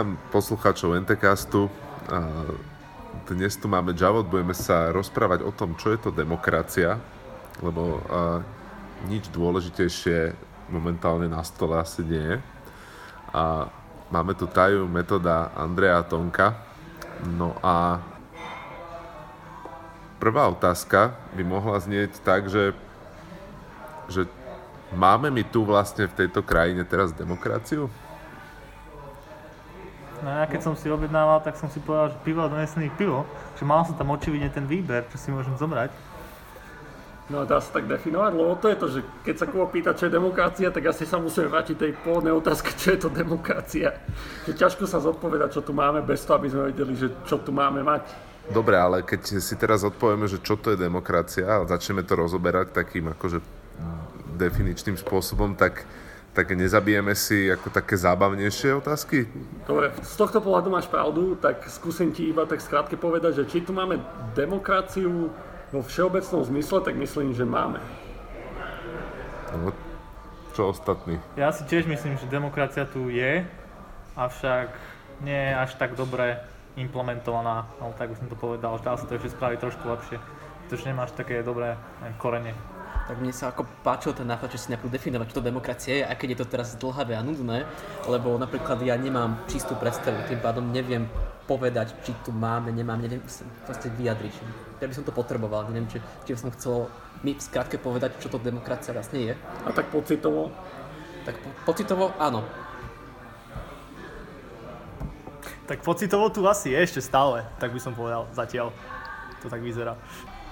Vítam poslucháčov NTCastu. Dnes tu máme Javod, budeme sa rozprávať o tom, čo je to demokracia, lebo nič dôležitejšie momentálne na stole asi nie je. A máme tu tajú metóda Andrea Tonka. No a prvá otázka by mohla znieť tak, že, že máme my tu vlastne v tejto krajine teraz demokraciu? No ja keď som si objednával, tak som si povedal, že pivo a donesený pivo, že mal som tam očividne ten výber, čo si môžem zobrať. No dá sa tak definovať, lebo to je to, že keď sa koho pýta, čo je demokracia, tak asi sa musíme vrátiť tej pôvodnej otázke, čo je to demokracia. Že ťažko sa zodpovedať, čo tu máme, bez toho, aby sme vedeli, že čo tu máme mať. Dobre, ale keď si teraz odpovieme, že čo to je demokracia a začneme to rozoberať takým akože definičným spôsobom, tak tak nezabijeme si ako také zábavnejšie otázky? Dobre, z tohto pohľadu máš pravdu, tak skúsim ti iba tak skrátke povedať, že či tu máme demokraciu vo všeobecnom zmysle, tak myslím, že máme. No, čo ostatní? Ja si tiež myslím, že demokracia tu je, avšak nie je až tak dobre implementovaná, no tak by som to povedal, že dá sa to ešte spraviť trošku lepšie, pretože nemáš také dobré korene tak mne sa ako páčil ten nápad, že si najprv definovať, čo to demokracia je, aj keď je to teraz dlhavé a nudné, lebo napríklad ja nemám čistú predstavu, tým pádom neviem povedať, či tu máme, nemáme, neviem proste vyjadriť. Ja by som to potreboval, neviem, či, či som chcel mi skrátke povedať, čo to demokracia vlastne je. A tak pocitovo? Tak po, pocitovo áno. Tak pocitovo tu asi je ešte stále, tak by som povedal zatiaľ. To tak vyzerá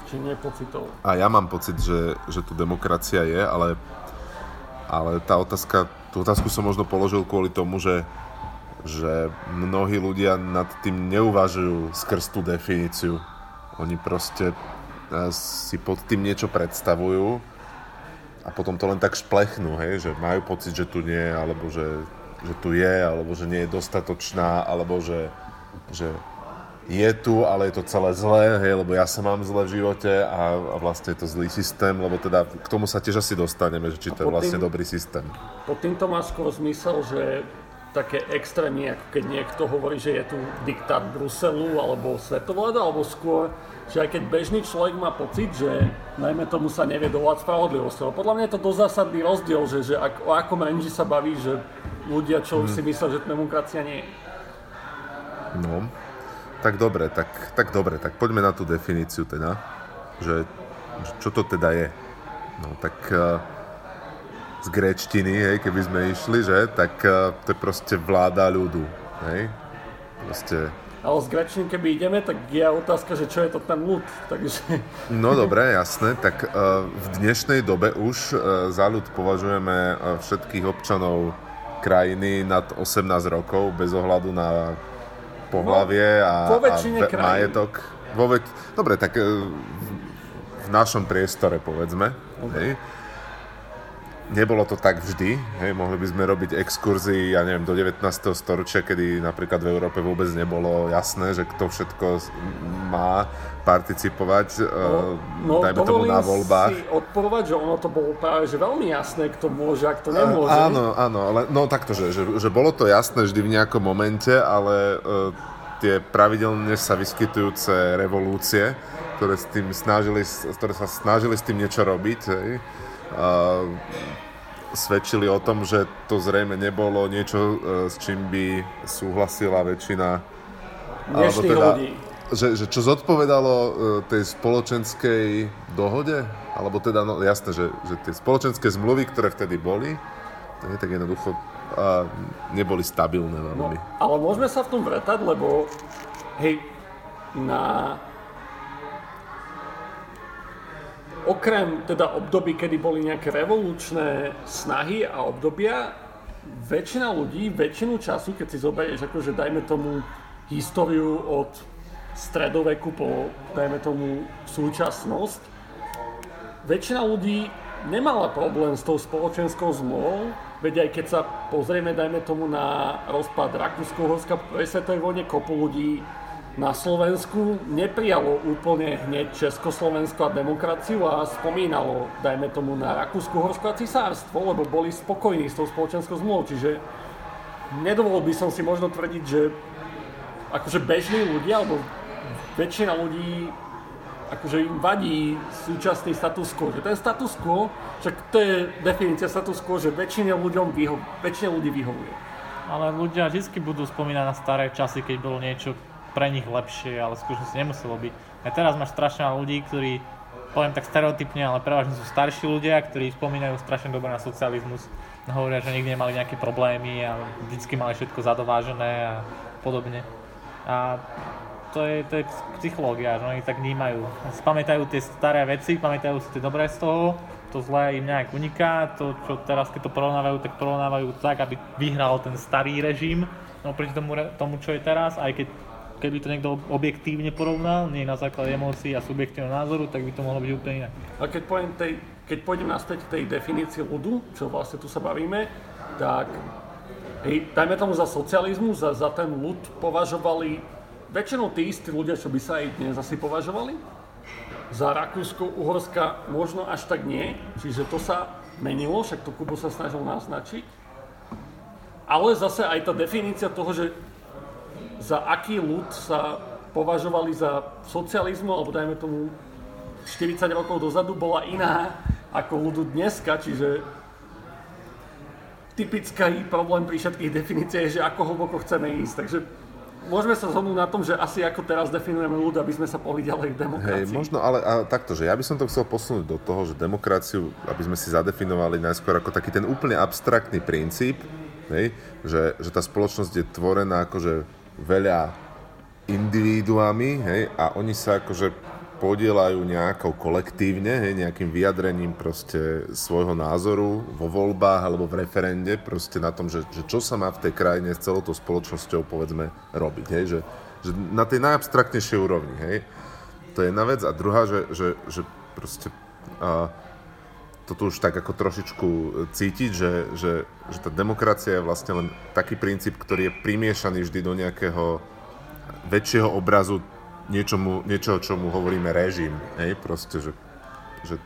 či nie pocitov. A ja mám pocit, že, že tu demokracia je, ale, ale tá otázka, tú otázku som možno položil kvôli tomu, že, že mnohí ľudia nad tým neuvažujú skrz tú definíciu. Oni proste e, si pod tým niečo predstavujú a potom to len tak šplechnú, hej, že majú pocit, že tu nie, alebo že, že tu je, alebo že nie je dostatočná, alebo že, že je tu, ale je to celé zlé, hej, lebo ja sa mám zle v živote a, a vlastne je to zlý systém, lebo teda k tomu sa tiež asi dostaneme, že či to je vlastne tým, dobrý systém. Pod týmto má skôr zmysel, že také extrémne, ako keď niekto hovorí, že je tu diktát Bruselu alebo svetovláda, alebo skôr, že aj keď bežný človek má pocit, že najmä tomu sa nevie dovolať spravodlivosti. Ale podľa mňa je to dosť zásadný rozdiel, že, že ak, o akom ranži sa baví, že ľudia, čo hmm. si myslia, že demokracia nie je. No, tak dobre, tak, tak dobre, tak poďme na tú definíciu teda, že čo to teda je. No tak uh, z gréčtiny, hej, keby sme išli, že, tak uh, to je proste vláda ľudu, hej. Proste... Ale z gréčtiny, keby ideme, tak je otázka, že čo je to ten ľud, takže... No dobre, jasné, tak uh, v dnešnej dobe už za ľud považujeme všetkých občanov krajiny nad 18 rokov, bez ohľadu na pohlavie a, no, a majetok. Vo ve- Dobre, tak e, v našom priestore, povedzme. Okay. Hej. Nebolo to tak vždy, hej, mohli by sme robiť exkurzy, ja neviem, do 19. storočia, kedy napríklad v Európe vôbec nebolo jasné, že kto všetko má participovať, no, no, dajme tomu na voľbách. si odporovať, že ono to bolo práve že veľmi jasné, kto môže a kto nemôže. Áno, áno, ale no takto, že, že, že bolo to jasné vždy v nejakom momente, ale uh, tie pravidelne sa vyskytujúce revolúcie, ktoré, s tým snažili, ktoré sa snažili s tým niečo robiť, hej, a svedčili o tom, že to zrejme nebolo niečo, e, s čím by súhlasila väčšina alebo teda, ľudí. Že, že čo zodpovedalo e, tej spoločenskej dohode, alebo teda, no jasné, že, že tie spoločenské zmluvy, ktoré vtedy boli, tak jednoducho a neboli stabilné veľmi. No, ale môžeme sa v tom vretať, lebo hej, na okrem teda období, kedy boli nejaké revolučné snahy a obdobia, väčšina ľudí, väčšinu času, keď si zoberieš, akože dajme tomu históriu od stredoveku po, dajme tomu, súčasnosť, väčšina ľudí nemala problém s tou spoločenskou zmluvou, Veď aj keď sa pozrieme, dajme tomu na rozpad Rakúsko-Horska po svetovej vojne, kopu ľudí na Slovensku neprijalo úplne hneď Československo a demokraciu a spomínalo, dajme tomu, na Rakúsko-Horsko a cisárstvo, lebo boli spokojní s tou spoločenskou zmluvou. Čiže nedovolil by som si možno tvrdiť, že akože bežní ľudia, alebo väčšina ľudí akože im vadí súčasný status quo. Že ten status quo, však to je definícia status quo, že väčšine, ľuďom vyho- väčšine ľudí vyhovuje. Ale ľudia vždy budú spomínať na staré časy, keď bolo niečo pre nich lepšie, ale v skutočnosti nemuselo byť. A teraz máš strašne veľa ľudí, ktorí, poviem tak stereotypne, ale prevažne sú starší ľudia, ktorí spomínajú strašne dobre na socializmus. Hovoria, že nikdy nemali nejaké problémy a vždycky mali všetko zadovážené a podobne. A to je, to je psychológia, že oni tak vnímajú. Spamätajú tie staré veci, pamätajú si tie dobré z toho, to zlé im nejak uniká, to čo teraz keď to porovnávajú, tak porovnávajú tak, aby vyhral ten starý režim oproti tomu, tomu, čo je teraz, aj keď keby to niekto objektívne porovnal, nie na základe emócií a subjektívneho názoru, tak by to mohlo byť úplne inak. A keď, poviem tej, keď pôjdem naspäť tej definícii ľudu, čo vlastne tu sa bavíme, tak hej, dajme tomu za socializmus, za, za ten ľud považovali väčšinou tí istí ľudia, čo by sa aj dnes asi považovali. Za Rakúsko, Uhorska možno až tak nie, čiže to sa menilo, však to Kubo sa snažil naznačiť. Ale zase aj tá definícia toho, že za aký ľud sa považovali za socializmu, alebo dajme tomu 40 rokov dozadu, bola iná ako ľudu dneska, čiže typický problém pri všetkých definíciách je, že ako hlboko chceme ísť. Takže môžeme sa zhodnúť na tom, že asi ako teraz definujeme ľud, aby sme sa pohli ďalej v demokracii. Hej, možno, ale a takto, že ja by som to chcel posunúť do toho, že demokraciu, aby sme si zadefinovali najskôr ako taký ten úplne abstraktný princíp, hej, že, že tá spoločnosť je tvorená akože veľa individuami, hej, a oni sa akože podielajú nejako kolektívne, hej, nejakým vyjadrením proste svojho názoru vo voľbách alebo v referende, proste na tom, že, že čo sa má v tej krajine s celou tou spoločnosťou, povedzme, robiť, hej, že, že na tej najabstraktnejšej úrovni, hej. To je jedna vec. A druhá, že, že, že proste a, toto už tak ako trošičku cítiť, že, že, že tá demokracia je vlastne len taký princíp, ktorý je primiešaný vždy do nejakého väčšieho obrazu niečomu, niečoho, čomu hovoríme režim. Hej? Proste, že, že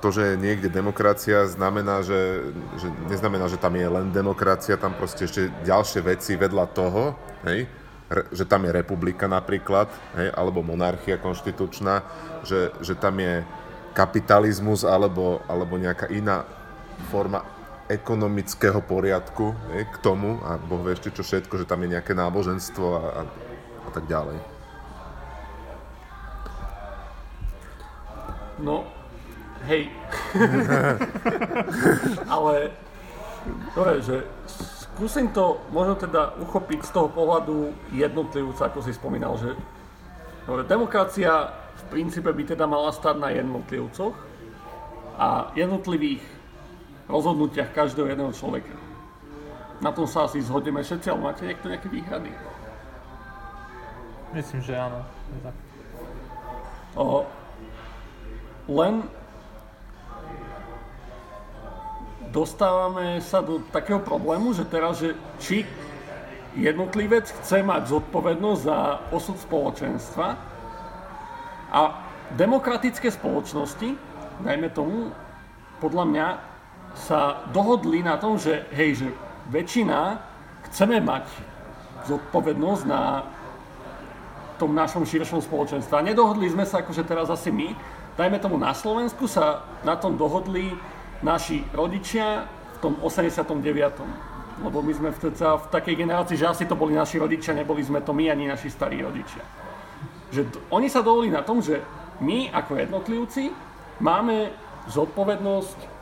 to, že je niekde demokracia, znamená, že, že neznamená, že tam je len demokracia, tam proste ešte ďalšie veci vedľa toho, hej? Re, že tam je republika napríklad, hej? alebo monarchia konštitučná, že, že tam je kapitalizmus alebo, alebo nejaká iná forma ekonomického poriadku je, k tomu a Boh vie ešte čo všetko, že tam je nejaké náboženstvo a, a, a tak ďalej. No, hej. Ale, dobre, že skúsim to možno teda uchopiť z toho pohľadu jednotlivca, ako si spomínal, že dobre, demokracia princípe by teda mala stať na jednotlivcoch a jednotlivých rozhodnutiach každého jedného človeka. Na tom sa asi zhodneme všetci, ale máte niekto nejaké výhrady? Myslím, že áno. O, len dostávame sa do takého problému, že teraz, že či jednotlivec chce mať zodpovednosť za osud spoločenstva, a demokratické spoločnosti, dajme tomu, podľa mňa sa dohodli na tom, že hej, že väčšina chceme mať zodpovednosť na tom našom širšom spoločenstve. A nedohodli sme sa akože teraz asi my. Dajme tomu na Slovensku sa na tom dohodli naši rodičia v tom 89. Lebo my sme v, v takej generácii, že asi to boli naši rodičia, neboli sme to my ani naši starí rodičia že oni sa dovolili na tom, že my ako jednotlivci máme zodpovednosť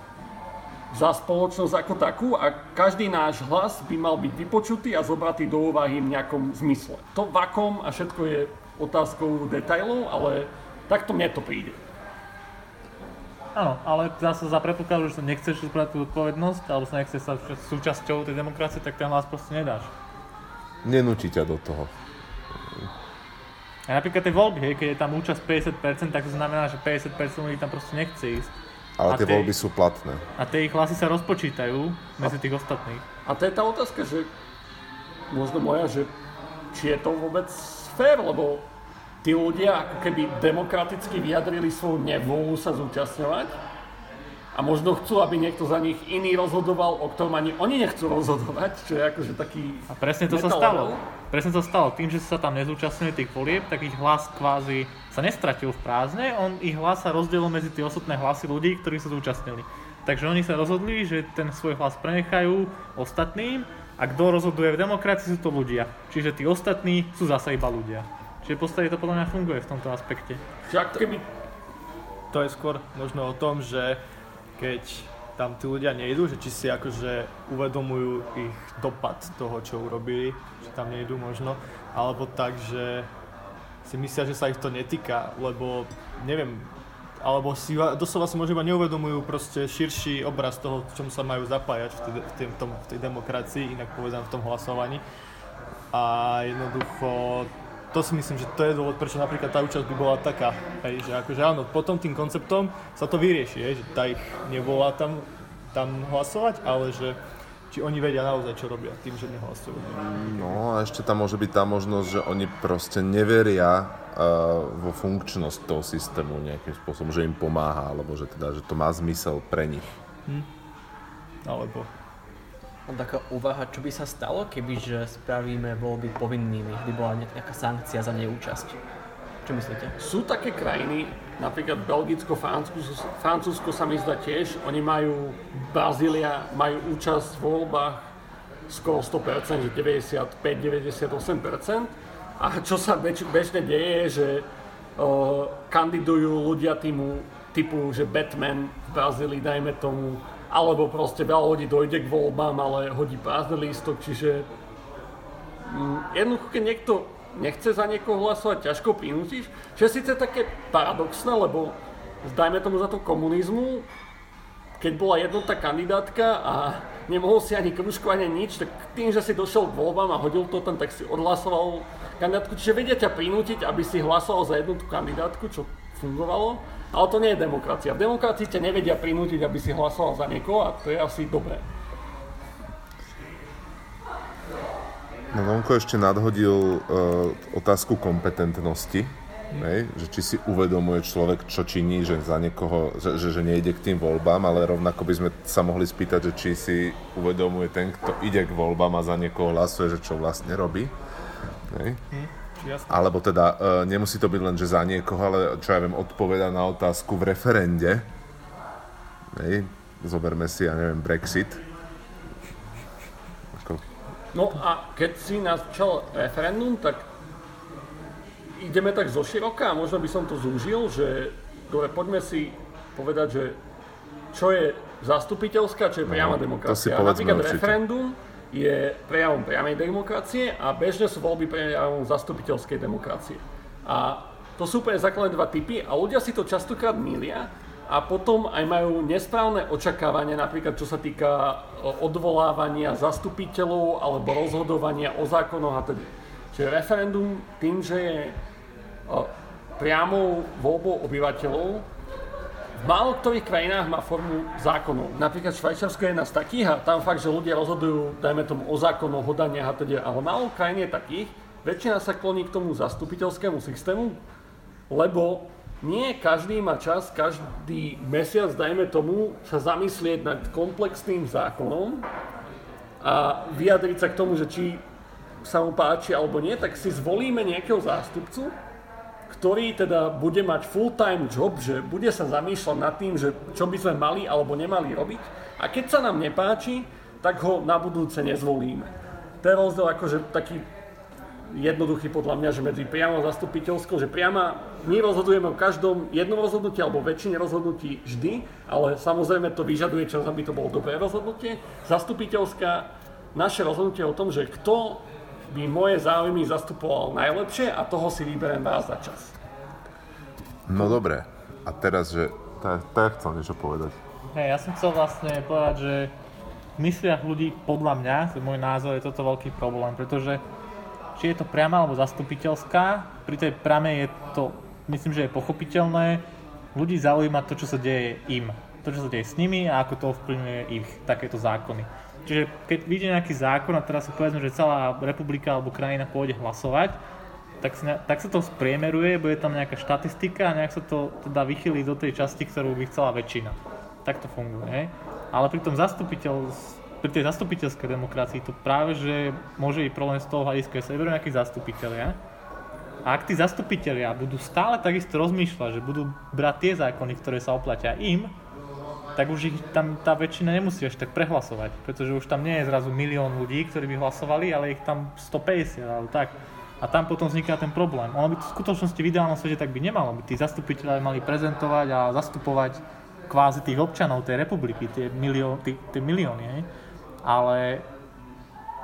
za spoločnosť ako takú a každý náš hlas by mal byť vypočutý a zobratý do úvahy v nejakom zmysle. To vakom a všetko je otázkou detailov, ale takto mne to príde. Áno, ale zase za predpokladu, že sa nechceš zbrať tú zodpovednosť, alebo sa nechceš sa súčasťou tej demokracie, tak ten hlas proste nedáš. Nenúči ťa do toho. A napríklad tie voľby, hej, keď je tam účasť 50%, tak to znamená, že 50% ľudí tam proste nechce ísť. Ale a tie, tie voľby sú platné. A tie ich hlasy sa rozpočítajú medzi tých ostatných. A to je tá otázka, že možno moja, že či je to vôbec fér, lebo tí ľudia ako keby demokraticky vyjadrili svoju nevôľu sa zúčastňovať a možno chcú, aby niekto za nich iný rozhodoval, o ktorom ani oni nechcú rozhodovať, čo je akože taký... A presne to sa metal stalo. Presne to stalo. Tým, že sa tam nezúčastnili tých volieb, tak ich hlas kvázi sa nestratil v prázdne, on, ich hlas sa rozdelil medzi tie ostatné hlasy ľudí, ktorí sa zúčastnili. Takže oni sa rozhodli, že ten svoj hlas prenechajú ostatným a kto rozhoduje v demokracii sú to ľudia. Čiže tí ostatní sú zase iba ľudia. Čiže v podstate to podľa mňa funguje v tomto aspekte. Ako keby To je skôr možno o tom, že keď tam tí ľudia nejdú, že či si akože uvedomujú ich dopad toho, čo urobili, tam nejdú možno, alebo tak, že si myslia, že sa ich to netýka, lebo neviem, alebo si va- doslova si možno neuvedomujú proste širší obraz toho, v čom sa majú zapájať v tej, v tej, tom, v tej demokracii, inak povedám v tom hlasovaní. A jednoducho to si myslím, že to je dôvod, prečo napríklad tá účasť by bola taká, hej, že akože áno, potom tým konceptom sa to vyrieši, hej, že tá ich nevolá tam, tam hlasovať, ale že či oni vedia naozaj, čo robia tým, že nehlasujú. No a ešte tam môže byť tá možnosť, že oni proste neveria uh, vo funkčnosť toho systému nejakým spôsobom, že im pomáha, alebo že teda, že to má zmysel pre nich. Alebo Mám taká úvaha, čo by sa stalo, keby že spravíme voľby povinnými, by bola nejaká sankcia za neúčasť. Čo myslíte? sú také krajiny, napríklad Belgicko, Francúzsko, Francúzsko sa mi zdá tiež, oni majú, Brazília majú účasť v voľbách skoro 100%, že 95-98%. A čo sa beč, bežne deje, je, že uh, kandidujú ľudia týmu, typu, že Batman v Brazílii, dajme tomu, alebo proste veľa ľudí dojde k voľbám, ale hodí prázdny lístok, čiže mm, jednoducho, keď niekto nechce za niekoho hlasovať, ťažko prinútiš, čo je síce také paradoxné, lebo dajme tomu za to komunizmu, keď bola jednotná kandidátka a nemohol si ani kružko, ani nič, tak tým, že si došiel k voľbám a hodil to tam, tak si odhlasoval kandidátku. Čiže vedia ťa prinútiť, aby si hlasoval za jednotú kandidátku, čo fungovalo. Ale to nie je demokracia. V demokracii ťa nevedia prinútiť, aby si hlasoval za niekoho a to je asi dobré. No Vonko ešte nadhodil uh, otázku kompetentnosti, hej, že či si uvedomuje človek, čo činí, že za niekoho, že, že, že nejde k tým voľbám, ale rovnako by sme sa mohli spýtať, že či si uvedomuje ten, kto ide k voľbám a za niekoho hlasuje, že čo vlastne robí. Hej. či jasné. Alebo teda uh, nemusí to byť len, že za niekoho, ale čo ja viem, odpoveda na otázku v referende. Hej. Zoberme si, ja neviem, Brexit. No a keď si načal referendum, tak ideme tak zo široka možno by som to zúžil, že dobre, poďme si povedať, že čo je zastupiteľská, čo je priama No, demokracia. Napríklad určite. referendum je prejavom priamej demokracie a bežne sú voľby prejavom zastupiteľskej demokracie. A to sú úplne základné dva typy a ľudia si to častokrát milia a potom aj majú nesprávne očakávania, napríklad čo sa týka o, odvolávania zastupiteľov alebo rozhodovania o zákonoch a teda. Čiže referendum tým, že je o, priamou voľbou obyvateľov, v málo ktorých krajinách má formu zákonov. Napríklad Švajčiarsko je jedna z takých a tam fakt, že ľudia rozhodujú, dajme tomu, o zákonoch, o a teda, ale málo krajín je takých. Väčšina sa kloní k tomu zastupiteľskému systému, lebo nie každý má čas, každý mesiac, dajme tomu, sa zamyslieť nad komplexným zákonom a vyjadriť sa k tomu, že či sa mu páči alebo nie, tak si zvolíme nejakého zástupcu, ktorý teda bude mať full-time job, že bude sa zamýšľať nad tým, že čo by sme mali alebo nemali robiť. A keď sa nám nepáči, tak ho na budúce nezvolíme. To je rozdiel akože taký jednoduchý podľa mňa, že medzi priamo zastupiteľskou, že priama my rozhodujeme o každom jednom rozhodnutí alebo väčšine rozhodnutí vždy, ale samozrejme to vyžaduje čas, aby to bolo dobré rozhodnutie. Zastupiteľská, naše rozhodnutie je o tom, že kto by moje záujmy zastupoval najlepšie a toho si vyberiem raz za čas. No dobre. A teraz, že... Tak, tak chcel niečo povedať. Hej, ja som chcel vlastne povedať, že v mysliach ľudí, podľa mňa, môj názor, je toto veľký problém, pretože či je to priama alebo zastupiteľská, pri tej prame je to, myslím, že je pochopiteľné, ľudí zaujíma to, čo sa deje im, to, čo sa deje s nimi a ako to ovplyvňuje ich takéto zákony. Čiže keď vyjde nejaký zákon a teraz si povedzme, že celá republika alebo krajina pôjde hlasovať, tak sa, tak sa to spriemeruje, bude tam nejaká štatistika a nejak sa to teda vychýli do tej časti, ktorú by chcela väčšina. Tak to funguje, hej. Ale pri tom zastupiteľ, pri tej zastupiteľskej demokracii to práve, že môže byť problém z toho hľadiska, že sa vyberú nejakí zastupiteľia, a ak tí zastupitelia budú stále takisto rozmýšľať, že budú brať tie zákony, ktoré sa oplatia im, tak už ich tam tá väčšina nemusí až tak prehlasovať, pretože už tam nie je zrazu milión ľudí, ktorí by hlasovali, ale ich tam 150 alebo tak. A tam potom vzniká ten problém. Ono by to v skutočnosti v ideálnom svete tak by nemalo. By tí zastupiteľe mali prezentovať a zastupovať kvázi tých občanov tej republiky, tie, milió, tí, tie milióny. Hej? Ale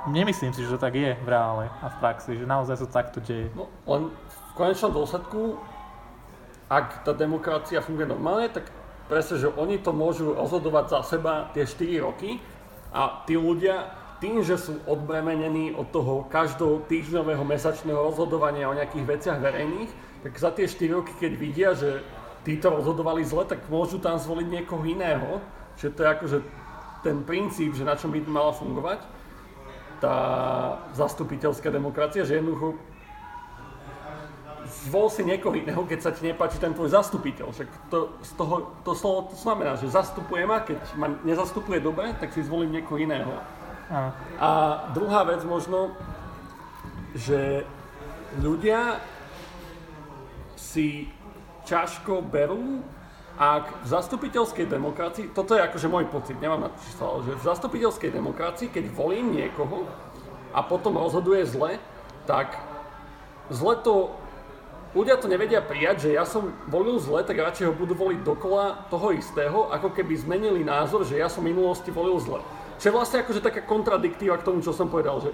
nemyslím si, že to tak je v reále a v praxi, že naozaj sa takto deje. No, len v konečnom dôsledku, ak tá demokracia funguje normálne, tak presne, že oni to môžu rozhodovať za seba tie 4 roky a tí ľudia tým, že sú odbremenení od toho každého týždňového, mesačného rozhodovania o nejakých veciach verejných, tak za tie 4 roky, keď vidia, že títo rozhodovali zle, tak môžu tam zvoliť niekoho iného. Čiže to je akože ten princíp, že na čom by mala fungovať tá zastupiteľská demokracia, že jednoducho zvol si niekoho iného, keď sa ti nepáči ten tvoj zastupiteľ. Však to, z toho, to slovo to znamená, že zastupuje ma, keď ma nezastupuje dobre, tak si zvolím niekoho iného. A druhá vec možno, že ľudia si ťažko berú ak v zastupiteľskej demokracii, toto je akože môj pocit, nemám na to číslo, že v zastupiteľskej demokracii, keď volím niekoho a potom rozhoduje zle, tak zle to, ľudia to nevedia prijať, že ja som volil zle, tak radšej ho budú voliť dokola toho istého, ako keby zmenili názor, že ja som v minulosti volil zle. Čo je vlastne akože taká kontradiktíva k tomu, čo som povedal, že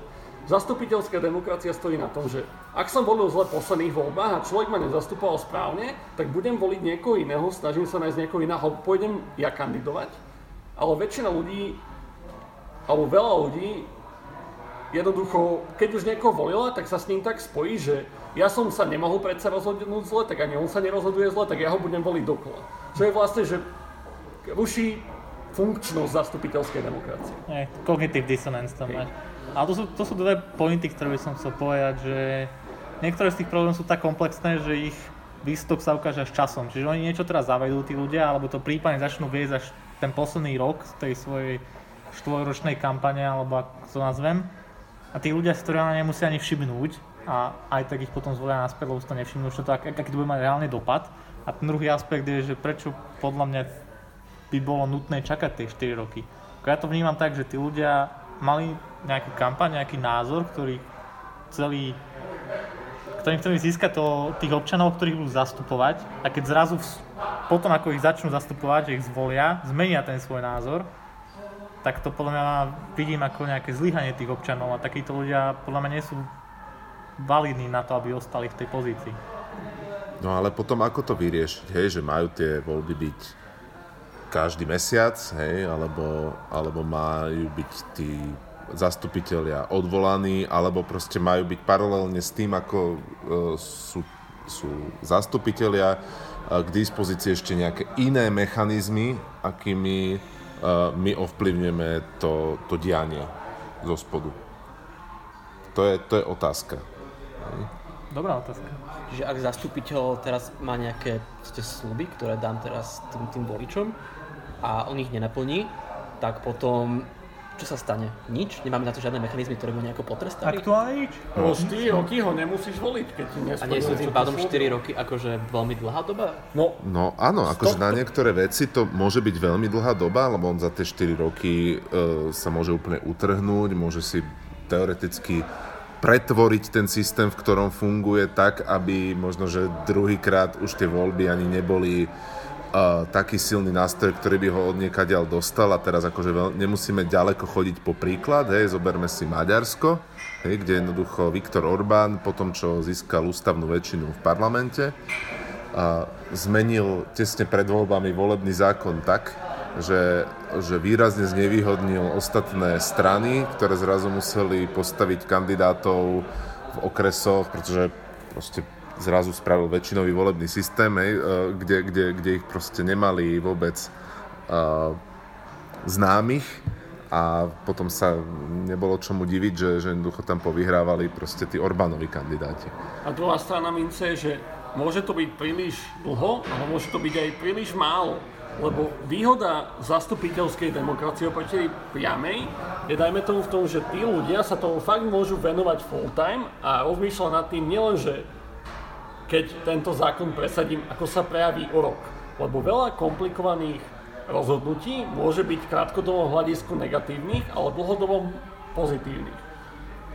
Zastupiteľská demokracia stojí na tom, že ak som volil zle v posledných voľbách a človek ma nezastupoval správne, tak budem voliť niekoho iného, snažím sa nájsť niekoho iného, pôjdem ja kandidovať. Ale väčšina ľudí, alebo veľa ľudí, jednoducho, keď už niekoho volila, tak sa s ním tak spojí, že ja som sa nemohol predsa rozhodnúť zle, tak ani on sa nerozhoduje zle, tak ja ho budem voliť dokola. Čo je vlastne, že ruší funkčnosť zastupiteľskej demokracie. Hey, cognitive dissonance tam máš. Ale to sú, to sú dve pointy, ktoré by som chcel povedať, že niektoré z tých problémov sú tak komplexné, že ich výstok sa ukáže až časom. Čiže oni niečo teraz zavedú tí ľudia, alebo to prípadne začnú viesť až ten posledný rok z tej svojej štvoročnej kampane, alebo ako to nazvem. A tí ľudia si to nemusia ani všimnúť a aj tak ich potom zvolia naspäť, lebo si to nevšimnú, čo to, ak, aký to bude mať reálny dopad. A ten druhý aspekt je, že prečo podľa mňa by bolo nutné čakať tie 4 roky. Ja to vnímam tak, že tí ľudia mali nejakú kampaň, nejaký názor, ktorý celý ktorým chceli získať to, tých občanov, ktorých budú zastupovať a keď zrazu v, potom, ako ich začnú zastupovať, že ich zvolia, zmenia ten svoj názor, tak to podľa mňa vidím ako nejaké zlyhanie tých občanov a takíto ľudia podľa mňa nie sú validní na to, aby ostali v tej pozícii. No ale potom ako to vyriešiť, hej, že majú tie voľby byť každý mesiac, hej, alebo, alebo majú byť tí zastupitelia odvolaní, alebo proste majú byť paralelne s tým, ako e, sú, sú zastupitelia e, k dispozícii ešte nejaké iné mechanizmy, akými e, my ovplyvňujeme to, to dianie zo spodu. To je, to je otázka. Dobrá otázka. Čiže ak zastupiteľ teraz má nejaké sluby, ktoré dám teraz tým, tým voličom a on ich nenaplní, tak potom čo sa stane? Nič? Nemáme na to žiadne mechanizmy, ktoré by nejako potrestali? Aktuálne nič? No 4 roky ho nemusíš voliť, keď ti A nie sú tým pádom 4 roky akože veľmi dlhá doba? No, No áno, akože na niektoré veci to môže byť veľmi dlhá doba, lebo on za tie 4 roky e, sa môže úplne utrhnúť, môže si teoreticky pretvoriť ten systém, v ktorom funguje tak, aby možno, že druhýkrát už tie voľby ani neboli taký silný nástroj, ktorý by ho od niekaďal dostal a teraz akože veľ, nemusíme ďaleko chodiť po príklad, hej, zoberme si Maďarsko, hej, kde jednoducho Viktor Orbán po tom, čo získal ústavnú väčšinu v parlamente, uh, zmenil tesne pred voľbami volebný zákon tak, že, že výrazne znevýhodnil ostatné strany, ktoré zrazu museli postaviť kandidátov v okresoch, pretože proste zrazu spravil väčšinový volebný systém, hej, e, kde, kde, kde ich proste nemali vôbec uh, známych a potom sa nebolo čomu diviť, že, že jednoducho tam povyhrávali proste tí Orbánovi kandidáti. A druhá strana mince je, že môže to byť príliš dlho, ale môže to byť aj príliš málo. Lebo výhoda zastupiteľskej demokracie oproti priamej je dajme tomu v tom, že tí ľudia sa tomu fakt môžu venovať full time a rozmýšľať nad tým nielen, že keď tento zákon presadím, ako sa prejaví o rok. Lebo veľa komplikovaných rozhodnutí môže byť v krátkodobom hľadisku negatívnych, ale dlhodobom pozitívnych.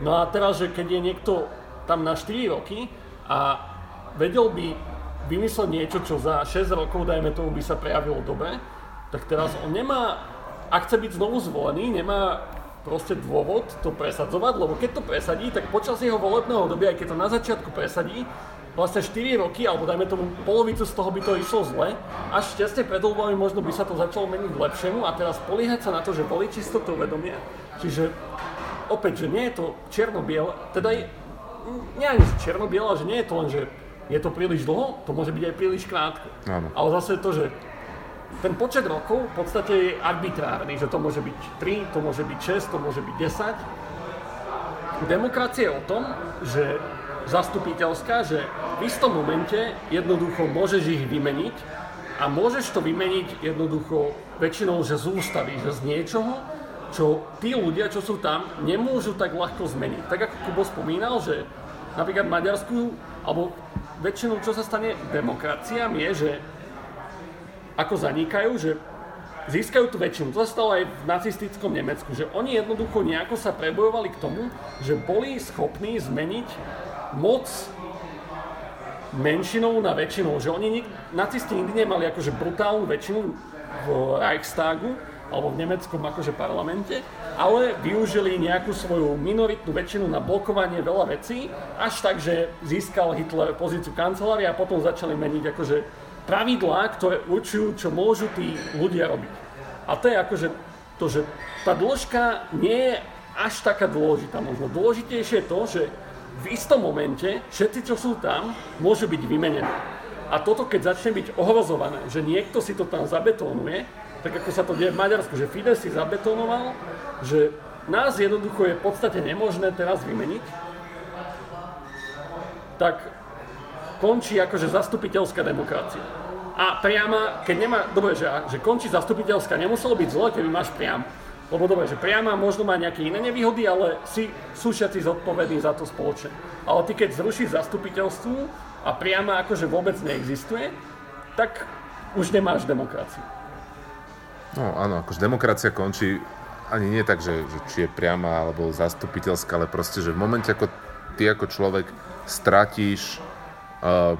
No a teraz, že keď je niekto tam na 4 roky a vedel by vymysleť niečo, čo za 6 rokov, dajme tomu, by sa prejavilo dobre, tak teraz on nemá, ak chce byť znovu zvolený, nemá proste dôvod to presadzovať, lebo keď to presadí, tak počas jeho volebného obdobia, aj keď to na začiatku presadí, vlastne 4 roky, alebo dajme tomu polovicu z toho by to išlo zle, až tesne pred voľbami možno by sa to začalo meniť k lepšiemu a teraz políhať sa na to, že voliči si to uvedomia. Čiže opäť, že nie je to čierno-biele, teda je, nie ani čierno-biele, že nie je to len, že je to príliš dlho, to môže byť aj príliš krátko. Áno. Ale zase to, že ten počet rokov v podstate je arbitrárny, že to môže byť 3, to môže byť 6, to môže byť 10. Demokracia je o tom, že zastupiteľská, že v istom momente jednoducho môžeš ich vymeniť a môžeš to vymeniť jednoducho väčšinou, že z ústavy, že z niečoho, čo tí ľudia, čo sú tam, nemôžu tak ľahko zmeniť. Tak ako Kubo spomínal, že napríklad Maďarsku, alebo väčšinou čo sa stane demokraciám je, že ako zanikajú, že získajú tú väčšinu. To sa stalo aj v nacistickom Nemecku, že oni jednoducho nejako sa prebojovali k tomu, že boli schopní zmeniť moc menšinou na väčšinou. Že oni, nacisti nikdy nemali akože brutálnu väčšinu v Reichstagu, alebo v nemeckom akože parlamente, ale využili nejakú svoju minoritnú väčšinu na blokovanie veľa vecí, až tak, že získal Hitler pozíciu kancelária a potom začali meniť akože pravidlá, ktoré určujú, čo môžu tí ľudia robiť. A to je akože to, že tá dĺžka nie je až taká dôležitá. Možno dôležitejšie je to, že v istom momente všetci, čo sú tam, môžu byť vymenení. A toto, keď začne byť ohrozované, že niekto si to tam zabetónuje, tak ako sa to deje v Maďarsku, že Fidesz si zabetonoval, že nás jednoducho je v podstate nemožné teraz vymeniť, tak končí akože zastupiteľská demokracia. A priama, keď nemá, dobre, že, že končí zastupiteľská, nemuselo byť zle, keby máš priam. Lebo dobre, že priama možno má nejaké iné nevýhody, ale si, sú všetci zodpovední za to spoločne. Ale ty keď zrušíš zastupiteľstvu a priama akože vôbec neexistuje, tak už nemáš demokraciu. No áno, akože demokracia končí ani nie tak, že, že či je priama alebo zastupiteľská, ale proste, že v momente, ako ty ako človek stratíš um,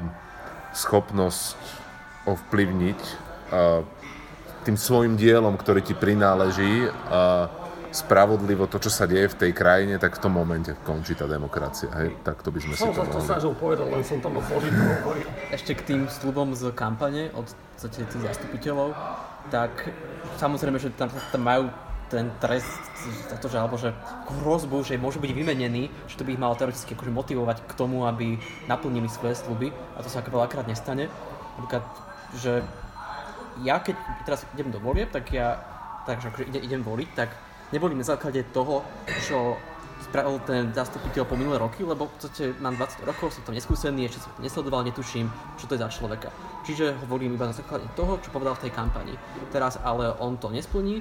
schopnosť ovplyvniť uh, tým svojim dielom, ktorý ti prináleží uh, spravodlivo to, čo sa deje v tej krajine, tak v tom momente končí tá demokracia. Hej? Tak to by sme som si to mohli. Som sa to povedal, len som tam hovoril. Ešte k tým slubom z kampane od tých zastupiteľov tak samozrejme, že tam, tam majú ten trest za to, že, alebo že hrozbu, že môžu byť vymenení, že to by ich malo teoreticky akože motivovať k tomu, aby naplnili svoje sluby a to sa ako veľakrát nestane. Napríklad, že ja keď teraz idem do volieb, tak ja takže akože ide, idem voliť, tak nevolím na základe toho, čo spravil ten zastupiteľ po minulé roky, lebo v podstate mám 20 rokov, som tam neskúsený, ešte som nesledoval, netuším, čo to je za človeka. Čiže hovorím iba na základe toho, čo povedal v tej kampani. Teraz ale on to nesplní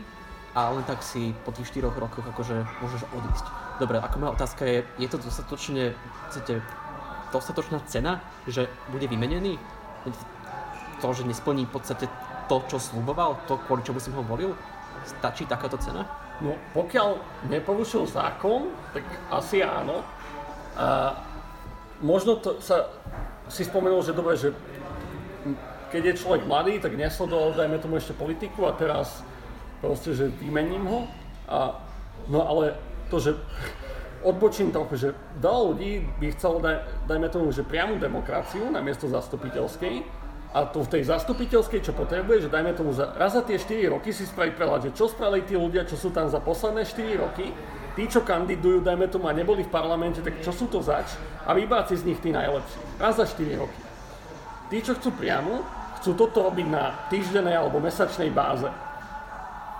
a len tak si po tých 4 rokoch akože môžeš odísť. Dobre, ako moja otázka je, je to dostatočne, chcete, dostatočná cena, že bude vymenený? To, že nesplní v podstate to, čo sluboval, to, kvôli čomu som ho volil? Stačí takáto cena? No, pokiaľ neporušil zákon, tak asi áno. A možno to sa si spomenul, že dobre, že keď je človek mladý, tak nesledoval, dajme tomu ešte politiku a teraz proste, že vymením ho. A, no ale to, že odbočím trochu, že veľa ľudí by chcelo, daj, dajme tomu, že priamu demokraciu na miesto zastupiteľskej, a to v tej zastupiteľskej, čo potrebuje, že dajme tomu za, raz za tie 4 roky si spraviť prehľad, že čo spravili tí ľudia, čo sú tam za posledné 4 roky, tí, čo kandidujú, dajme tomu a neboli v parlamente, tak čo sú to zač a vybrať si z nich tí najlepší. Raz za 4 roky. Tí, čo chcú priamo, chcú toto robiť na týždennej alebo mesačnej báze.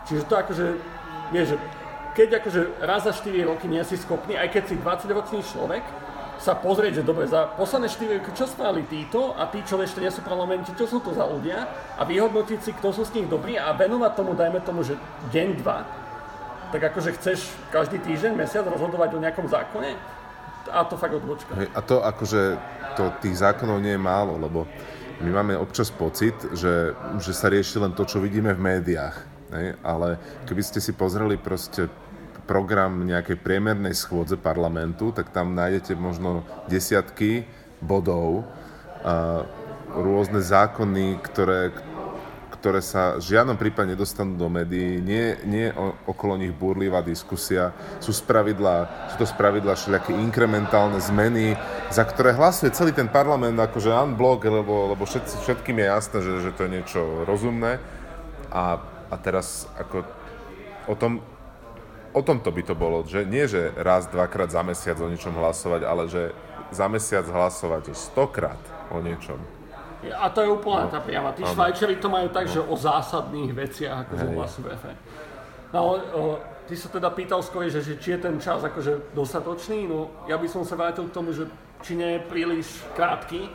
Čiže to akože, že keď akože raz za 4 roky nie si schopný, aj keď si 20-ročný človek, sa pozrieť, že dobre, za posledné 4 roky, čo spravili títo a tí, čo ešte nie sú v parlamente, čo sú to za ľudia a vyhodnotiť si, kto sú z nich dobrí a venovať tomu, dajme tomu, že deň, dva, tak akože chceš každý týždeň, mesiac rozhodovať o nejakom zákone a to fakt odbočka. A to akože, to tých zákonov nie je málo, lebo my máme občas pocit, že, že sa rieši len to, čo vidíme v médiách. Hej? Ale keby ste si pozreli proste program nejakej priemernej schôdze parlamentu, tak tam nájdete možno desiatky bodov, a rôzne zákony, ktoré, ktoré sa v žiadnom prípade nedostanú do médií, nie, nie okolo nich búrlivá diskusia, sú, spravidla, sú to spravidla všelijaké inkrementálne zmeny, za ktoré hlasuje celý ten parlament akože unblock, lebo, lebo všet, všetkým je jasné, že, že to je niečo rozumné. A, a teraz ako o tom, o tomto by to bolo, že nie, že raz, dvakrát za mesiac o niečom hlasovať, ale že za mesiac hlasovať stokrát o niečom. A to je úplne no. tá priama. Tí Švajčeri to majú tak, no. že o zásadných veciach akože hlasujú FN. No ty sa teda pýtal skôr, že, že či je ten čas akože dostatočný, no ja by som sa vrátil k tomu, že či nie je príliš krátky,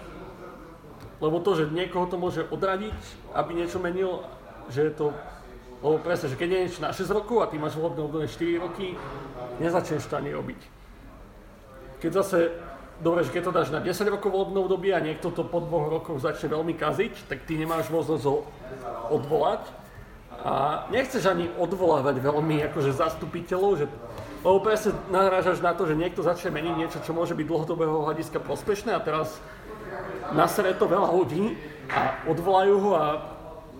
lebo to, že niekoho to môže odradiť, aby niečo menil, že je to lebo presne, že keď je niečo na 6 rokov a ty máš volebné obdobie 4 roky, nezačneš to ani robiť. Keď zase, dobre, že keď to dáš na 10 rokov volebné obdobie a niekto to po dvoch rokoch začne veľmi kaziť, tak ty nemáš možnosť ho odvolať. A nechceš ani odvolávať veľmi akože zastupiteľov, že lebo presne narážaš na to, že niekto začne meniť niečo, čo môže byť dlhodobého hľadiska prospešné a teraz nasere to veľa ľudí a odvolajú ho a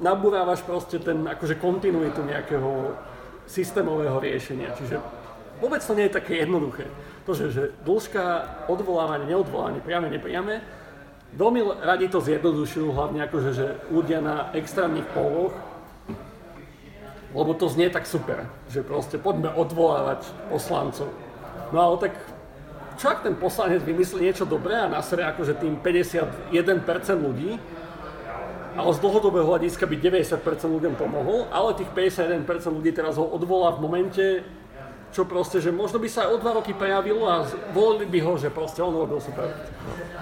nabúrávaš proste ten akože kontinuitu nejakého systémového riešenia. Čiže vôbec to nie je také jednoduché. To, že, že dĺžka odvolávania, neodvolávanie, priame, nepriame, veľmi radi to zjednodušujú, hlavne akože, že ľudia na extrémnych poloch, lebo to znie tak super, že proste poďme odvolávať poslancov. No ale tak čo ak ten poslanec vymyslí niečo dobré a nasere akože tým 51% ľudí, ale z dlhodobého hľadiska by 90% ľuďom pomohol, ale tých 51% ľudí teraz ho odvolá v momente, čo proste, že možno by sa aj o dva roky prejavilo a volili by ho, že proste on robil super.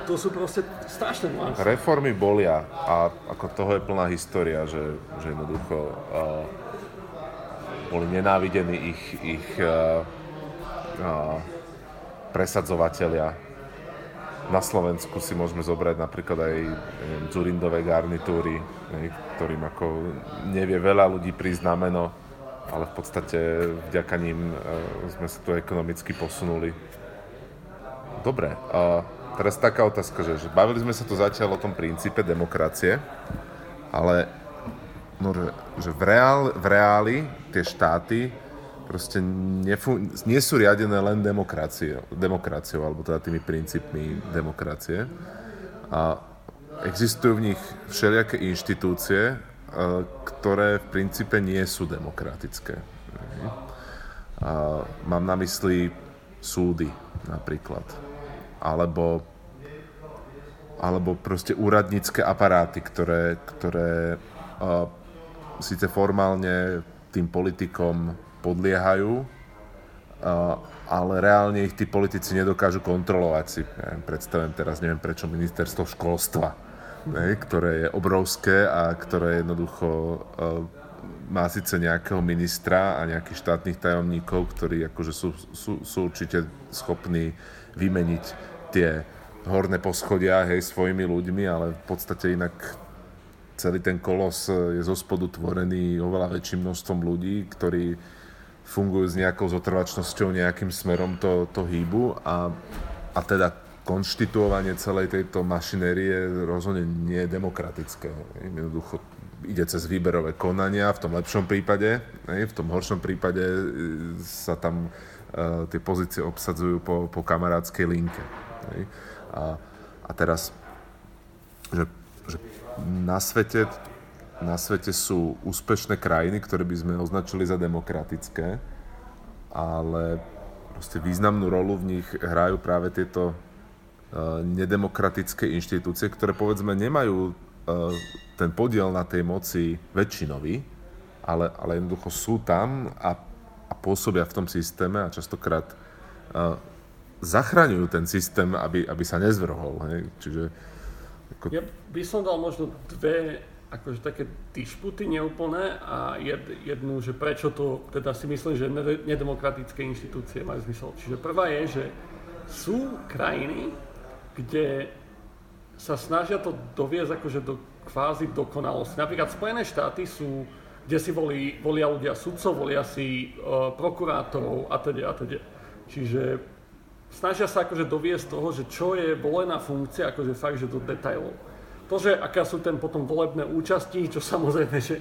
To sú proste strašné nuancy. Reformy bolia a ako toho je plná história, že, že jednoducho uh, boli nenávidení ich, ich uh, uh, presadzovatelia na Slovensku si môžeme zobrať napríklad aj neviem, Zurindové garnitúry, ktorým ako nevie veľa ľudí prísť na meno, ale v podstate vďaka ním uh, sme sa tu ekonomicky posunuli. Dobre, uh, teraz taká otázka, že, že bavili sme sa tu zatiaľ o tom princípe demokracie, ale no, že v, reál, v reáli tie štáty proste nefun- nie sú riadené len demokraciou, demokraciou, alebo teda tými princípmi demokracie. A existujú v nich všelijaké inštitúcie, e, ktoré v princípe nie sú demokratické. A mám na mysli súdy napríklad. Alebo, alebo proste úradnícke aparáty, ktoré, ktoré uh, síce formálne tým politikom podliehajú, ale reálne ich tí politici nedokážu kontrolovať si. Ja predstavujem teraz, neviem prečo, ministerstvo školstva, ne, ktoré je obrovské a ktoré jednoducho e, má síce nejakého ministra a nejakých štátnych tajomníkov, ktorí akože sú, sú, sú určite schopní vymeniť tie horné poschodia hej, svojimi ľuďmi, ale v podstate inak celý ten kolos je zo spodu tvorený oveľa väčším množstvom ľudí, ktorí fungujú s nejakou zotrvačnosťou, nejakým smerom to, to hýbu a, a teda konštituovanie celej tejto mašinérie rozhodne nie je demokratické. Jednoducho ide cez výberové konania, v tom lepšom prípade, v tom horšom prípade e, sa tam uh, tie pozície obsadzujú po, po kamarádskej linke. A, a teraz, že, že na svete na svete sú úspešné krajiny, ktoré by sme označili za demokratické, ale proste významnú rolu v nich hrajú práve tieto uh, nedemokratické inštitúcie, ktoré povedzme nemajú uh, ten podiel na tej moci väčšinový, ale, ale jednoducho sú tam a, a pôsobia v tom systéme a častokrát uh, zachraňujú ten systém, aby, aby sa nezvrhol. Hej? Čiže ako... Ja by som dal možno dve akože také dišputy neúplné a jed, jednu, že prečo to teda si myslím, že nedemokratické inštitúcie majú zmysel. Čiže prvá je, že sú krajiny, kde sa snažia to doviesť akože do kvázi dokonalosti. Napríklad Spojené štáty sú, kde si volí, volia ľudia sudcov, volia si uh, prokurátorov a teda a teda. Čiže snažia sa akože doviesť toho, že čo je volená funkcia, akože fakt, že do detailov. To, že aká sú ten potom volebné účasti, čo samozrejme, že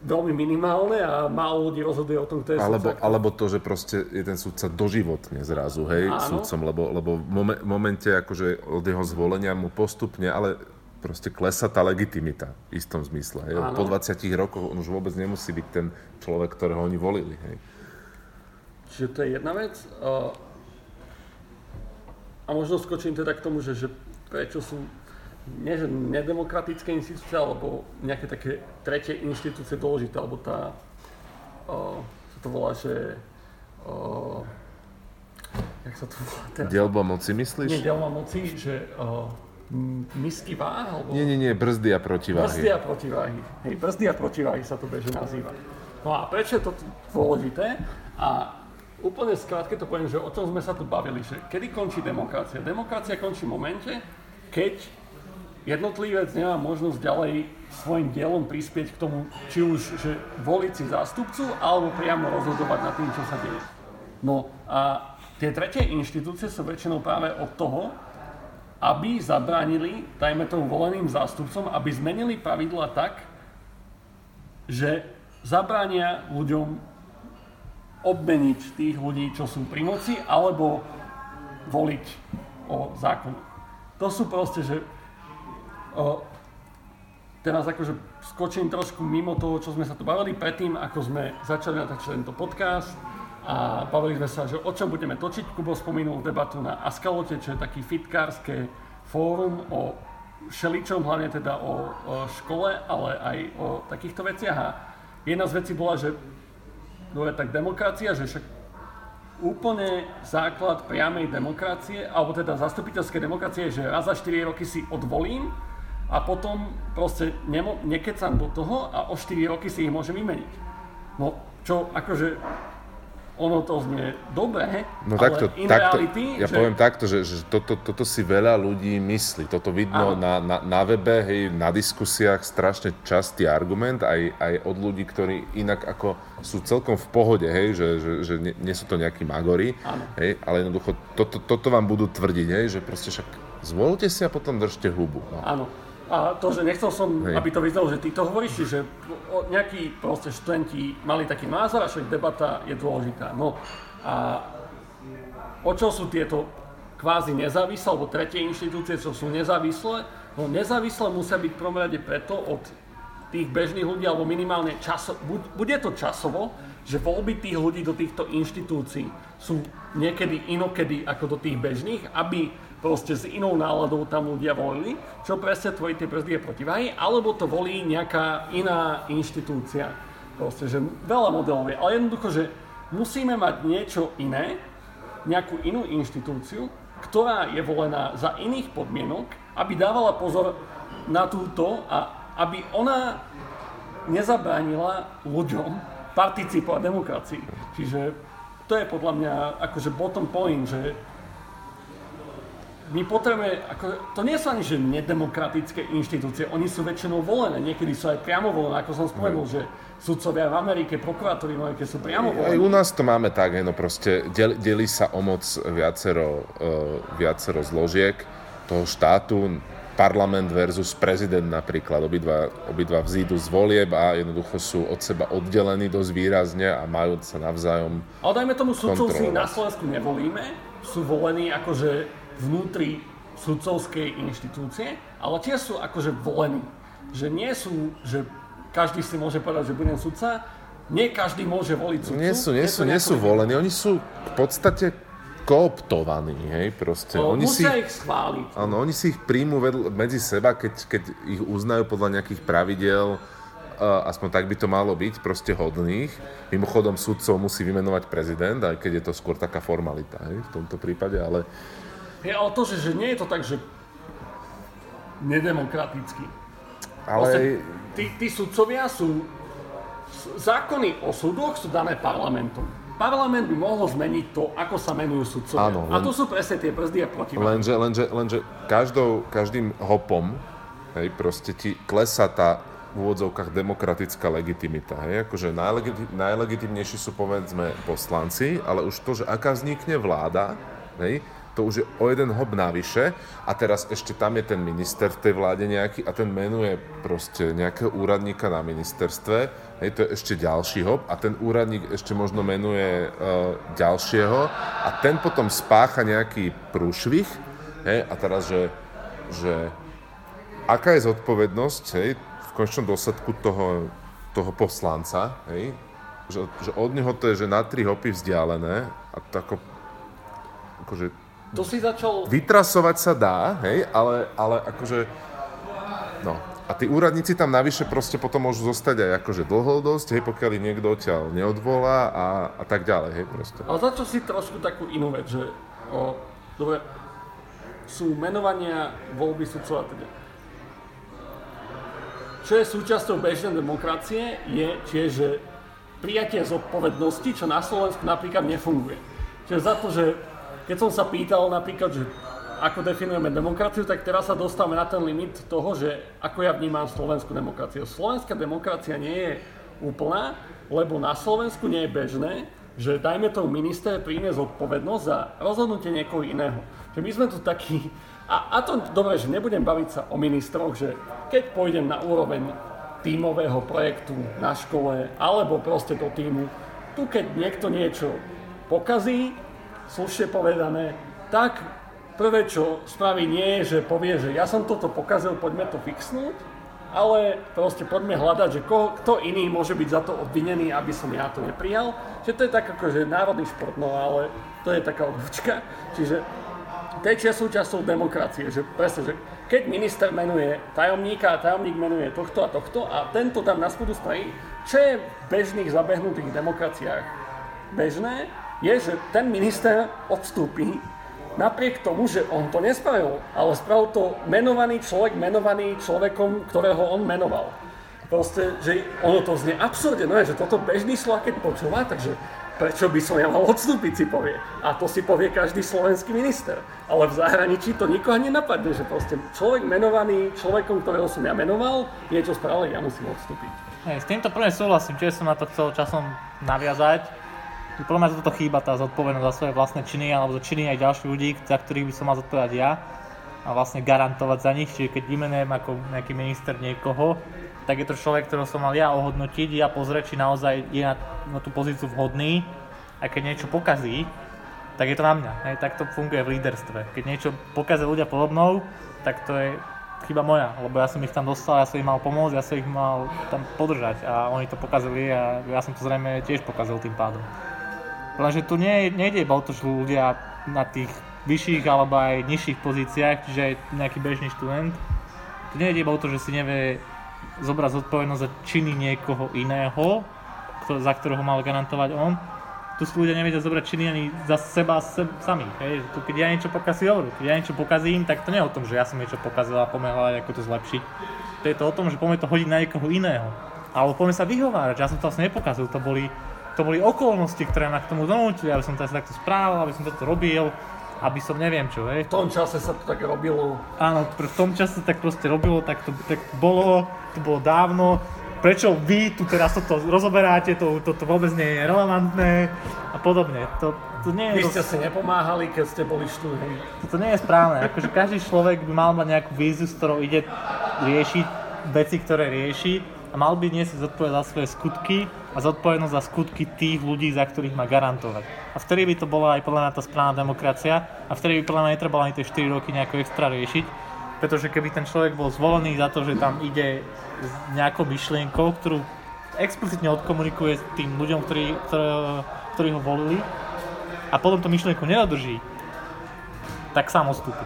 veľmi minimálne a málo ľudí rozhoduje o tom, kto je alebo, sudca. Alebo to, že proste je ten sudca doživotne zrazu, hej, Áno. sudcom, lebo, lebo v momen- momente akože od jeho zvolenia mu postupne, ale proste klesa tá legitimita v istom zmysle. Hej. Áno. Po 20 rokoch on už vôbec nemusí byť ten človek, ktorého oni volili. Hej. Čiže to je jedna vec. A možno skočím teda k tomu, že, že prečo sú nie že nedemokratické inštitúcie, alebo nejaké také tretie inštitúcie dôležité, alebo tá, uh, sa to volá, že uh, jak sa to volá teraz? Dielba moci, Nie, myslíš? delma moci, že uh, misky váh, alebo... Nie, nie, nie, brzdy a protiváhy. Brzdy a protiváhy. Hej, brzdy a protiváhy sa to bežne nazýva. No a prečo je to dôležité? A úplne skrátke to poviem, že o čom sme sa tu bavili, že kedy končí demokracia? Demokracia končí v momente, keď jednotlivec nemá možnosť ďalej svojim dielom prispieť k tomu, či už že voliť si zástupcu, alebo priamo rozhodovať nad tým, čo sa deje. No a tie tretie inštitúcie sú väčšinou práve od toho, aby zabránili, dajme tomu voleným zástupcom, aby zmenili pravidla tak, že zabránia ľuďom obmeniť tých ľudí, čo sú pri moci, alebo voliť o zákon. To sú proste, že o, teraz akože skočím trošku mimo toho, čo sme sa tu bavili predtým, ako sme začali natáčať tento podcast a bavili sme sa, že o čom budeme točiť. Kubo spomínal debatu na Askalote, čo je taký fitkárske fórum o všeličom, hlavne teda o, o škole, ale aj o takýchto veciach. A jedna z vecí bola, že no je tak demokracia, že však úplne základ priamej demokracie, alebo teda zastupiteľskej demokracie že raz za 4 roky si odvolím a potom proste nemo, nekecam do toho a o 4 roky si ich môžem vymeniť. No, čo akože ono to znie dobre, No ale takto, in takto reality, ja že, poviem takto, že, že toto, toto si veľa ľudí myslí. Toto vidno na, na, na webe, hej, na diskusiách strašne častý argument, aj, aj od ľudí, ktorí inak ako sú celkom v pohode, hej, že, že, že nie, nie sú to nejakí magori, Áno. hej, ale jednoducho toto, toto vám budú tvrdiť, hej, že proste však zvolte si a potom držte hubu. No. Áno. A to, že nechcel som, Hej. aby to vyznalo, že ty to hovoríš, že nejakí proste študenti mali taký názor a však debata je dôležitá. No a o čo sú tieto kvázi nezávislé, alebo tretie inštitúcie, čo sú nezávislé? No nezávislé musia byť v prvom rade preto od tých bežných ľudí, alebo minimálne časo, bude to časovo, že voľby tých ľudí do týchto inštitúcií sú niekedy inokedy ako do tých bežných, aby proste s inou náladou tam ľudia volili, čo presne tvoji tie brzdy a protiváhy, alebo to volí nejaká iná inštitúcia. Proste, že veľa modelov je, ale jednoducho, že musíme mať niečo iné, nejakú inú inštitúciu, ktorá je volená za iných podmienok, aby dávala pozor na túto a aby ona nezabránila ľuďom participovať demokracii. Čiže to je podľa mňa akože bottom point, že my potrebujeme, ako, to nie sú ani že nedemokratické inštitúcie, oni sú väčšinou volené, niekedy sú aj priamo volené, ako som spomenul, že sudcovia v Amerike, prokurátori v Amerike sú priamo Aj volení. u nás to máme tak, no proste del, delí sa o moc viacero, uh, viacero zložiek toho štátu, parlament versus prezident napríklad, obidva, obidva vzídu z volieb a jednoducho sú od seba oddelení dosť výrazne a majú sa navzájom Ale dajme tomu sudcov si na Slovensku nevolíme, sú volení akože vnútri sudcovskej inštitúcie, ale tiež sú akože volení. Že nie sú, že každý si môže povedať, že budem sudca, nie každý môže voliť sudcu. Nie sú, nie sú, nie sú volení, oni sú v podstate kooptovaní, hej, proste. O, Oni si, musia ich schváliť. áno, oni si ich príjmu vedl, medzi seba, keď, keď ich uznajú podľa nejakých pravidel uh, aspoň tak by to malo byť, proste hodných. Mimochodom sudcov musí vymenovať prezident, aj keď je to skôr taká formalita hej, v tomto prípade, ale Je ale to, že, že nie je to tak, že nedemokratický. ale Vlastne tí, tí sudcovia sú... Zákony o súdoch sú dané parlamentom. Parlament by mohol zmeniť to, ako sa menujú sudcovia. Áno, A len- to sú presne tie brzdy a protiváhy. Lenže, lenže, lenže každou, každým hopom hej, proste ti klesá tá v úvodzovkách demokratická legitimita. Hej? Akože najlegiti- najlegitimnejší sú povedzme poslanci, ale už to, že aká vznikne vláda, hej, to už je o jeden hop navyše. A teraz ešte tam je ten minister v tej vláde nejaký a ten menuje proste nejakého úradníka na ministerstve, hej, to je ešte ďalší hop a ten úradník ešte možno menuje uh, ďalšieho. A ten potom spácha nejaký prúšvih, hej, a teraz, že, že aká je zodpovednosť, hej, v končnom dôsledku toho, toho poslanca, hej, že, že od neho to je, že na tri hopy vzdialené a to ako, akože To si začal... vytrasovať sa dá, hej, ale, ale akože, no. A tí úradníci tam navyše proste potom môžu zostať aj akože dlho dosť, hej, pokiaľ ich niekto odtiaľ neodvolá a, a tak ďalej, hej, proste. Ale začal si trošku takú inú vec, že o, dobre, sú menovania voľby sudcov a teda. Čo je súčasťou bežnej demokracie, je tiež prijatie zodpovednosti, čo na Slovensku napríklad nefunguje. Čiže za to, že keď som sa pýtal napríklad, že ako definujeme demokraciu, tak teraz sa dostávame na ten limit toho, že ako ja vnímam slovenskú demokraciu. Slovenská demokracia nie je úplná, lebo na Slovensku nie je bežné, že dajme tomu minister príjme zodpovednosť za rozhodnutie niekoho iného. Že my sme tu takí, a, a to dobre, že nebudem baviť sa o ministroch, že keď pôjdem na úroveň tímového projektu na škole, alebo proste do týmu, tu keď niekto niečo pokazí, slušne povedané, tak prvé, čo spraví nie je, že povie, že ja som toto pokazil, poďme to fixnúť, ale proste poďme hľadať, že ko, kto iný môže byť za to obvinený, aby som ja to neprijal. Že to je tak ako, že národný šport, no ale to je taká odbočka. Čiže tiež súčasťou demokracie, že presne, že keď minister menuje tajomníka a tajomník menuje tohto a tohto a tento tam na spodu stojí, čo je v bežných zabehnutých demokraciách bežné, je, že ten minister odstúpi napriek tomu, že on to nespravil, ale spravil to menovaný človek, menovaný človekom, ktorého on menoval. Proste, že ono to znie absurdne, no je, že toto bežný Slovak keď počúva, takže prečo by som ja mal odstúpiť, si povie. A to si povie každý slovenský minister. Ale v zahraničí to nikoho nenapadne, že proste človek menovaný človekom, ktorého som ja menoval, niečo spravil, ja musím odstúpiť. Hej, s týmto plne súhlasím, tiež som na to chcel časom naviazať. Podľa mňa toto chýba tá zodpovednosť za svoje vlastné činy alebo za činy aj ďalších ľudí, za ktorých by som mal zodpovedať ja a vlastne garantovať za nich. Čiže keď vymenujem ako nejaký minister niekoho, tak je to človek, ktorého som mal ja ohodnotiť, ja pozrieť, či naozaj je na, na tú pozíciu vhodný a keď niečo pokazí, tak je to na mňa. Hej, tak to funguje v líderstve. Keď niečo pokazia ľudia podobnou, tak to je chyba moja, lebo ja som ich tam dostal, ja som im mal pomôcť, ja som ich mal tam podržať a oni to pokazili a ja som to zrejme tiež pokazil tým pádom. Lenže tu nie, nejde iba o to, že ľudia na tých vyšších alebo aj nižších pozíciách, čiže nejaký bežný študent, tu nejde iba o to, že si nevie zobrať zodpovednosť za činy niekoho iného, kto, za ktorého mal garantovať on. Tu si ľudia nevedia zobrať činy ani za seba se, samých. Hej. Tu, keď ja niečo pokazím, keď ja niečo pokazím, tak to nie je o tom, že ja som niečo pokazil a poďme ako to zlepšiť. To je to o tom, že poďme to hodiť na niekoho iného. Alebo poďme sa vyhovárať, že ja som to vlastne nepokazil, to boli, to boli okolnosti, ktoré ma k tomu donútili, aby som to takto správal, aby som toto robil, aby som neviem čo, hej. V tom čase sa to tak robilo. Áno, v tom čase tak proste robilo, tak to, tak to bolo, to bolo dávno. Prečo vy tu teraz toto rozoberáte, to, toto vôbec nie je relevantné a podobne. To, to nie Vy je, ste si nepomáhali, keď ste boli študenti. to nie je správne. Akože každý človek by mal mať nejakú víziu, s ktorou ide riešiť veci, ktoré rieši a mal by niesť zodpovedať za svoje skutky a zodpovednosť za skutky tých ľudí, za ktorých má garantovať. A vtedy by to bola aj podľa mňa tá správna demokracia a vtedy by podľa mňa netrebalo ani tie 4 roky nejako extra riešiť, pretože keby ten človek bol zvolený za to, že tam ide s nejakou myšlienkou, ktorú explicitne odkomunikuje tým ľuďom, ktorí, ktoré, ktorí ho volili a potom tú myšlienku nedodrží, tak sám odstúpi.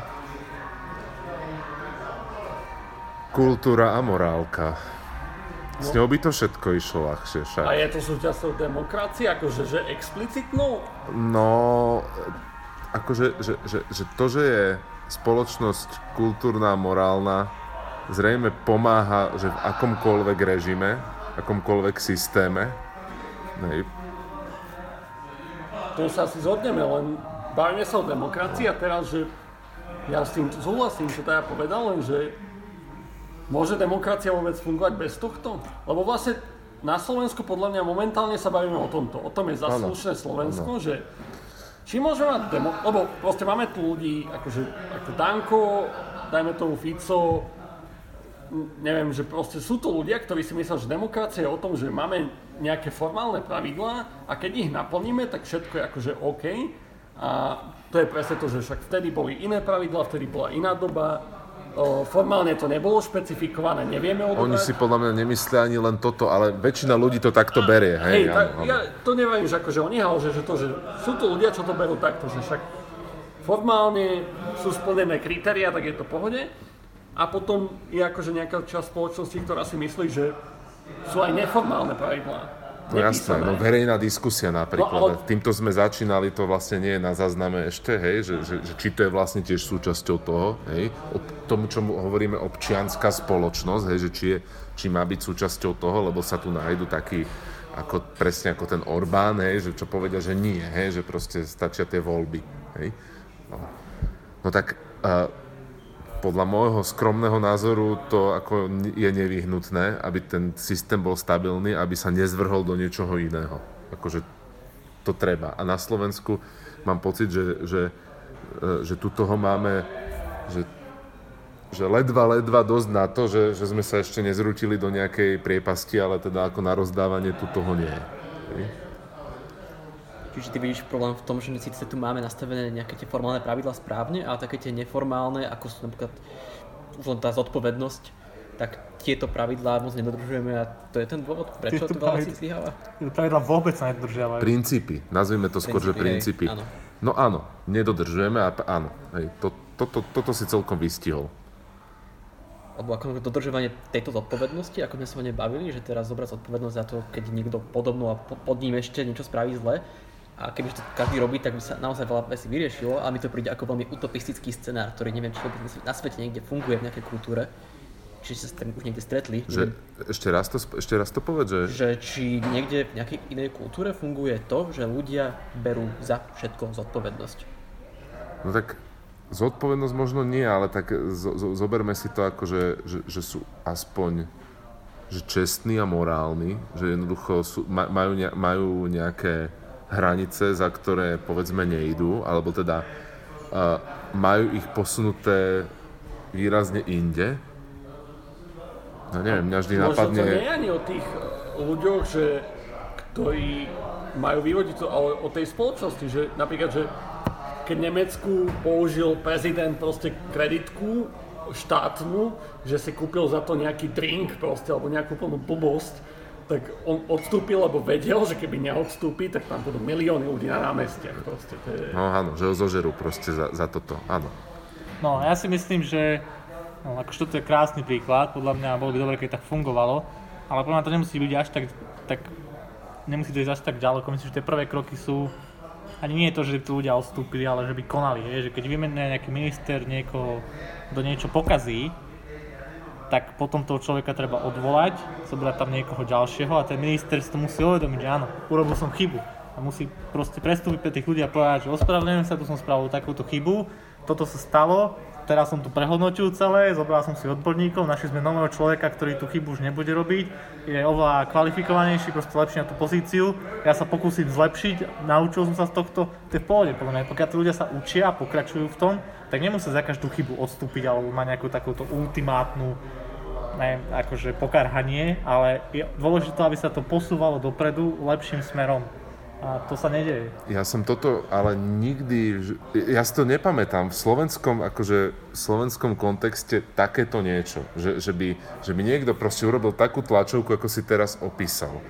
Kultúra a morálka. S ňou by to všetko išlo ľahšie však. A je to súčasťou demokracie, akože že explicitnou? No, akože, že, že, že to, že je spoločnosť kultúrna, morálna, zrejme pomáha, že v akomkoľvek režime, akomkoľvek systéme, hej, To sa asi zhodneme, len bavíme sa o demokracii a teraz, že ja s tým súhlasím, čo teda povedal, len že môže demokracia vôbec fungovať bez tohto? Lebo vlastne na Slovensku podľa mňa momentálne sa bavíme o tomto. O tom je zaslušné Slovensko, že či môžeme mať demo... Lebo proste máme tu ľudí, akože ako Danko, dajme tomu Fico, neviem, že proste sú to ľudia, ktorí si myslia, že demokracia je o tom, že máme nejaké formálne pravidlá a keď ich naplníme, tak všetko je akože OK. A to je presne to, že však vtedy boli iné pravidlá, vtedy bola iná doba, formálne to nebolo špecifikované, nevieme oni odobrať. si podľa mňa nemyslia ani len toto, ale väčšina ľudí to takto berie, hej. Hej, tak, ja to neviem, že akože oni že, že to, že sú to ľudia, čo to berú takto, že však formálne sú splnené kritéria, tak je to pohode. A potom je akože nejaká časť spoločnosti, ktorá si myslí, že sú aj neformálne pravidlá. No jasné, no verejná diskusia napríklad. No, ale-. Týmto sme začínali, to vlastne nie je na zázname ešte, hej, že, že, že či to je vlastne tiež súčasťou toho, hej, o tomu, čomu hovoríme občianská spoločnosť, hej, že či, je, či má byť súčasťou toho, lebo sa tu nájdu takí, ako, presne ako ten Orbán, hej, že čo povedia, že nie, hej, že proste stačia tie voľby, hej. No, no tak uh, podľa môjho skromného názoru to ako je nevyhnutné, aby ten systém bol stabilný, aby sa nezvrhol do niečoho iného. Akože to treba. A na Slovensku mám pocit, že, že, e, že tu toho máme, že, že ledva, ledva dosť na to, že, že sme sa ešte nezrutili do nejakej priepasti, ale teda ako na rozdávanie tu toho nie je. Čiže ty vidíš problém v tom, že síce tu máme nastavené nejaké tie formálne pravidlá správne, ale také tie neformálne, ako sú napríklad už len tá zodpovednosť, tak tieto pravidlá moc nedodržujeme a to je ten dôvod, prečo Tieto to veľa pravidlá- si zlyháva. Pravidla vôbec sa nedodržiavajú. Princípy, nazvime to skôr, že Princípy, áno. No áno, nedodržujeme a áno, hej, to, to, to, toto si celkom vystihol. Alebo ako dodržovanie tejto zodpovednosti, ako sme sa o nej bavili, že teraz zobrať zodpovednosť za to, keď niekto podobnú a po- pod ním ešte niečo spraví zle. A keby to každý robí, tak by sa naozaj veľa vecí vyriešilo, ale mi to príde ako veľmi utopistický scenár, ktorý neviem, či vôbec na svete niekde funguje v nejakej kultúre. Či sa s tým už niekde stretli. Že, ešte, raz to, ešte raz to povedz, že... že či niekde v nejakej inej kultúre funguje to, že ľudia berú za všetko zodpovednosť. No tak zodpovednosť možno nie, ale tak zo, zo, zoberme si to ako, že, že, že sú aspoň že čestní a morálni, že jednoducho sú, ma, majú, majú nejaké hranice, za ktoré povedzme nejdú, alebo teda uh, majú ich posunuté výrazne inde. No neviem, mňa vždy Možno napadne... to nie je ani o tých ľuďoch, že, ktorí majú vyvodiť to, ale o tej spoločnosti, že napríklad, že keď Nemecku použil prezident proste kreditku štátnu, že si kúpil za to nejaký drink proste, alebo nejakú plnú blbosť, tak on odstúpil, lebo vedel, že keby neodstúpi, tak tam budú milióny ľudí na námestiach proste. To je... No áno, že ho zožerú proste za, za toto, áno. No, ja si myslím, že no, akože toto je krásny príklad, podľa mňa bolo by dobre, keď tak fungovalo, ale podľa mňa to nemusí byť až tak, tak nemusí to ísť až tak ďaleko, myslím, že tie prvé kroky sú ani nie je to, že by tí ľudia odstúpili, ale že by konali, hej, že keď vymenuje nejaký minister niekoho, kto niečo pokazí, tak potom toho človeka treba odvolať, zobrať tam niekoho ďalšieho a ten minister si to musí uvedomiť, že áno, urobil som chybu. A musí proste prestúpiť pre tých ľudí a povedať, že ospravedlňujem sa, tu som spravil takúto chybu, toto sa stalo, teraz som tu prehodnotil celé, zobral som si odborníkov, našli sme nového človeka, ktorý tú chybu už nebude robiť, je oveľa kvalifikovanejší, proste lepší na tú pozíciu, ja sa pokúsim zlepšiť, naučil som sa z tohto, to je v pohode, podľa mňa, pokiaľ tí ľudia sa učia a pokračujú v tom, tak nemusia za každú chybu odstúpiť alebo mať nejakú takúto ultimátnu neviem, akože pokarhanie, ale je dôležité, aby sa to posúvalo dopredu lepším smerom. A to sa nedeje. Ja som toto, ale nikdy, ja si to nepamätám v slovenskom, akože v slovenskom kontexte takéto niečo, že, že, by, že by niekto proste urobil takú tlačovku, ako si teraz opísal.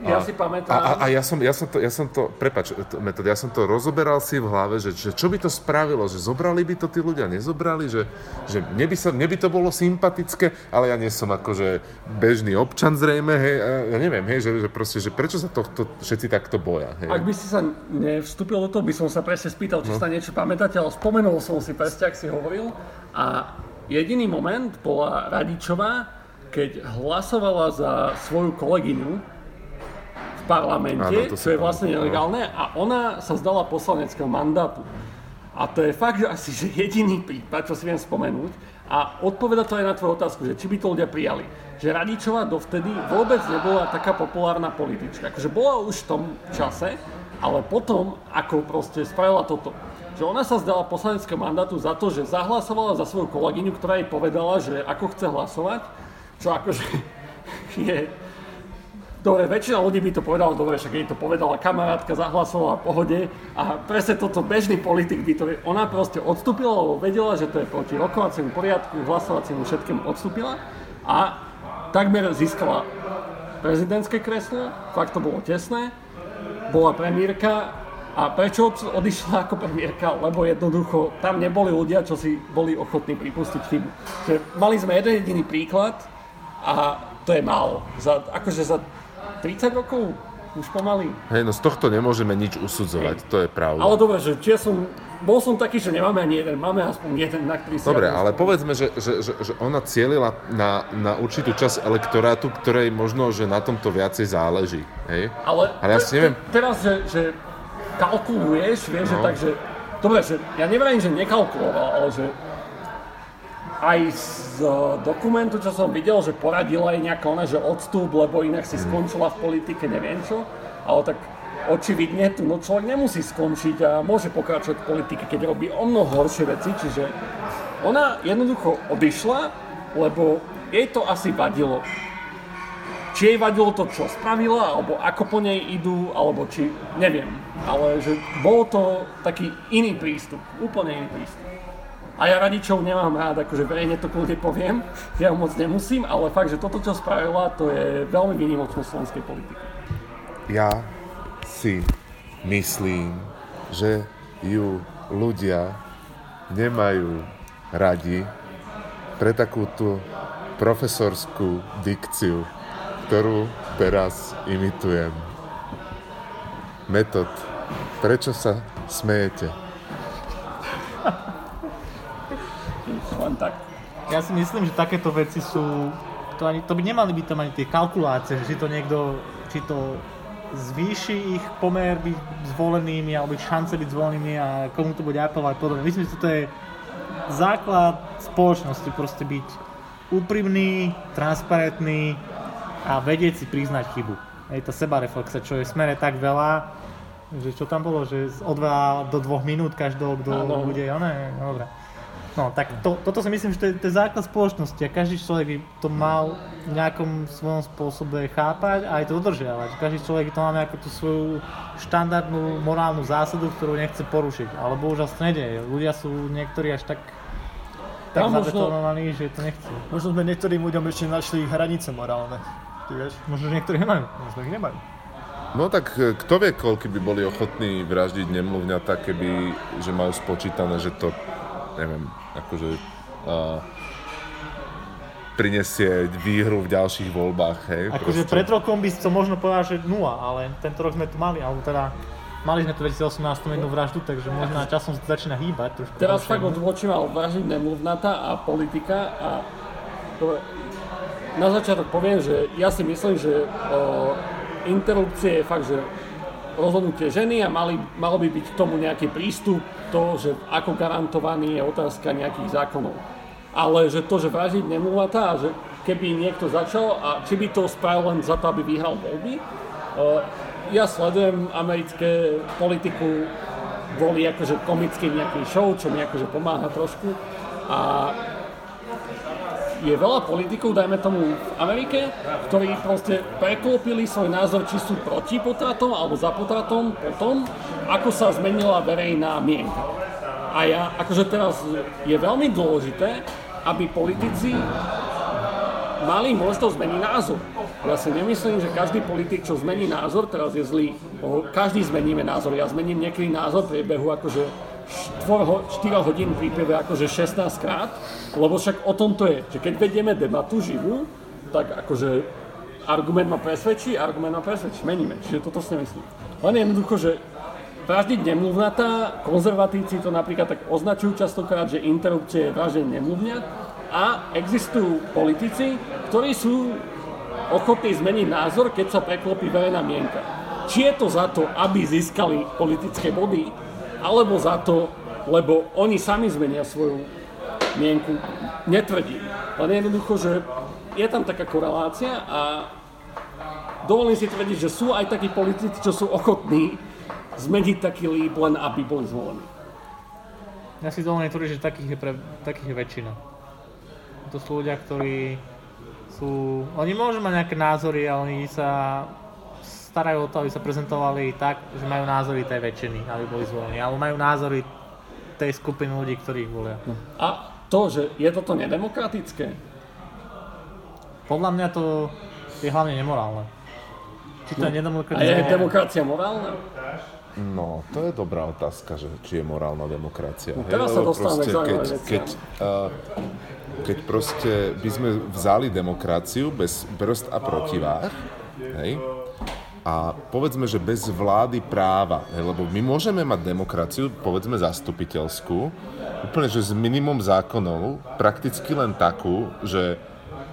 Ja a, si pamätám. A, a, a ja, som, ja som to, ja som to, prepač, to, metod, ja som to rozoberal si v hlave, že, že čo by to spravilo, že zobrali by to tí ľudia, nezobrali, že, že mne, by sa, mne by to bolo sympatické, ale ja nie som akože bežný občan zrejme, hej, ja neviem, hej, že, že proste, že prečo sa tohto všetci takto boja, hej. Ak by si sa nevstúpil do toho, by som sa presne spýtal, či no. sa niečo pamätáte, ale spomenul som si presne, ak si hovoril. A jediný moment bola Radičová, keď hlasovala za svoju kolegyňu, parlamente, Áno, čo je vlastne nelegálne a ona sa zdala poslaneckého mandátu. A to je fakt, že asi jediný prípad, čo si viem spomenúť. A odpoveda to aj na tvoju otázku, že či by to ľudia prijali. Že Radičová dovtedy vôbec nebola taká populárna politička. Akože bola už v tom čase, ale potom, ako proste spravila toto, že ona sa zdala poslaneckého mandátu za to, že zahlasovala za svoju kolegyňu, ktorá jej povedala, že ako chce hlasovať, čo akože je Dobre, väčšina ľudí by to povedala, dobre, však jej to povedala kamarátka, zahlasovala v pohode a presne toto bežný politik by to... Ona proste odstúpila, lebo vedela, že to je proti rokovaciemu poriadku, hlasovaciemu všetkému odstúpila a takmer získala prezidentské kreslo, fakt to bolo tesné, bola premiérka a prečo odišla ako premiérka? Lebo jednoducho tam neboli ľudia, čo si boli ochotní pripustiť chybu. Mali sme jeden jediný príklad a to je málo. Za, akože za 30 rokov už pomaly. Hej, no z tohto nemôžeme nič usudzovať, Hej. to je pravda. Ale dobre, že ja som, bol som taký, že nemáme ani jeden, máme aspoň jeden, na ktorý. Dobre, ale povedzme, že, že, že, že ona cielila na, na určitú časť elektorátu, ktorej možno, že na tomto viacej záleží. Hej? Ale, ale ja si neviem... Teraz, že, že kalkuluješ, vieš, no. že tak, že... Dobre, že ja neverím, že nekalkuloval, ale že aj z dokumentu, čo som videl, že poradila aj nejaká ona, že odstup, lebo inak si skončila v politike, neviem čo. Ale tak očividne tu no človek nemusí skončiť a môže pokračovať v politike, keď robí o mnoho horšie veci. Čiže ona jednoducho odišla, lebo jej to asi vadilo. Či jej vadilo to, čo spravila, alebo ako po nej idú, alebo či, neviem. Ale že bol to taký iný prístup, úplne iný prístup. A ja radičov nemám rád, akože verejne to kľudne poviem, ja moc nemusím, ale fakt, že toto, čo spravila, to je veľmi výnimočné slovenskej politiky. Ja si myslím, že ju ľudia nemajú radi pre takúto profesorskú dikciu, ktorú teraz imitujem. Metod. Prečo sa smejete? len tak. Ja si myslím, že takéto veci sú, to, ani, to by nemali byť tam ani tie kalkulácie, že či to niekto, či to zvýši ich pomer byť zvolenými alebo ich šance byť zvolenými a komu to bude apelovať podobne. Myslím, že to je základ spoločnosti, proste byť úprimný, transparentný a vedieť si priznať chybu. Je to sebareflexa, čo je v smere tak veľa, že čo tam bolo, že od 2 do 2 minút každého, kto bude, ne, dobre. No, tak to, toto si myslím, že to je, to je základ spoločnosti a každý človek by to mal v nejakom svojom spôsobe chápať a aj to dodržiavať. Každý človek to má nejakú tú svoju štandardnú morálnu zásadu, ktorú nechce porušiť. Ale bohužiaľ sa nedieje. Ľudia sú niektorí až tak tak no, zabetonovaní, že to nechcú. Možno sme niektorým ľuďom ešte našli hranice morálne. Ty vieš? Možno, že niektorí nemajú. Možno ich nemajú. No tak e, kto vie, koľko by boli ochotní vraždiť nemluvňatá, keby, že majú spočítané, že to, neviem, akože uh, prinesie výhru v ďalších voľbách, hej. Akože pred rokom by som možno povedal, že nula, ale tento rok sme tu mali, alebo teda mali sme tu 2018 jednu vraždu, takže možno časom sa začína hýbať trošku. Teraz fakt odvočím ale vražiť nemluvnata a politika a to, na začiatok poviem, že ja si myslím, že o, interrupcie je fakt, že rozhodnutie ženy a mali, malo by byť k tomu nejaký prístup, to, že ako garantovaný je otázka nejakých zákonov. Ale že to, že vražiť nemúvatá a že keby niekto začal a či by to spravil len za to, aby vyhral voľby. Uh, ja sledujem americké politiku kvôli akože komickým nejakým show, čo mi akože pomáha trošku. A je veľa politikov, dajme tomu v Amerike, ktorí proste preklopili svoj názor, či sú proti potratom alebo za potratom po tom, ako sa zmenila verejná mienka. A ja, akože teraz je veľmi dôležité, aby politici mali možnosť zmeniť názor. Ja si nemyslím, že každý politik, čo zmení názor, teraz je zlý. Každý zmeníme názor. Ja zmením niekedy názor priebehu akože 4, 4 hodín príprave akože 16 krát, lebo však o tom to je, že keď vedieme debatu živú, tak akože argument ma presvedčí, argument ma presvedčí, meníme. Čiže toto si nemyslím. Len jednoducho, že vraždiť nemluvnatá, konzervatívci to napríklad tak označujú častokrát, že interrupcie je vraždenie nemluvňat a existujú politici, ktorí sú ochotní zmeniť názor, keď sa preklopí verejná mienka. Či je to za to, aby získali politické body, alebo za to, lebo oni sami zmenia svoju mienku, netvrdím. Len jednoducho, že je tam taká korelácia a dovolím si tvrdiť, že sú aj takí politici, čo sú ochotní zmeniť taký líb, len aby boli zvolení. Ja si dovolím tvrdiť, že takých je, pre, takých je väčšina. To sú ľudia, ktorí sú... Oni môžu mať nejaké názory, ale oni sa starajú o to, aby sa prezentovali tak, že majú názory tej väčšiny, aby boli zvolení. Alebo majú názory tej skupiny ľudí, ktorí ich volia. A to, že je toto nedemokratické, Podľa mňa to je hlavne nemorálne. Či to je a nedemokratické? je demokracia morálna? No, to je dobrá otázka, že či je morálna demokracia. No, teraz sa dostávame k keď, keď, uh, keď proste by sme vzali demokraciu bez brzd a protiváh, hej, a povedzme, že bez vlády práva, lebo my môžeme mať demokraciu, povedzme zastupiteľskú, úplne, že s minimum zákonov, prakticky len takú, že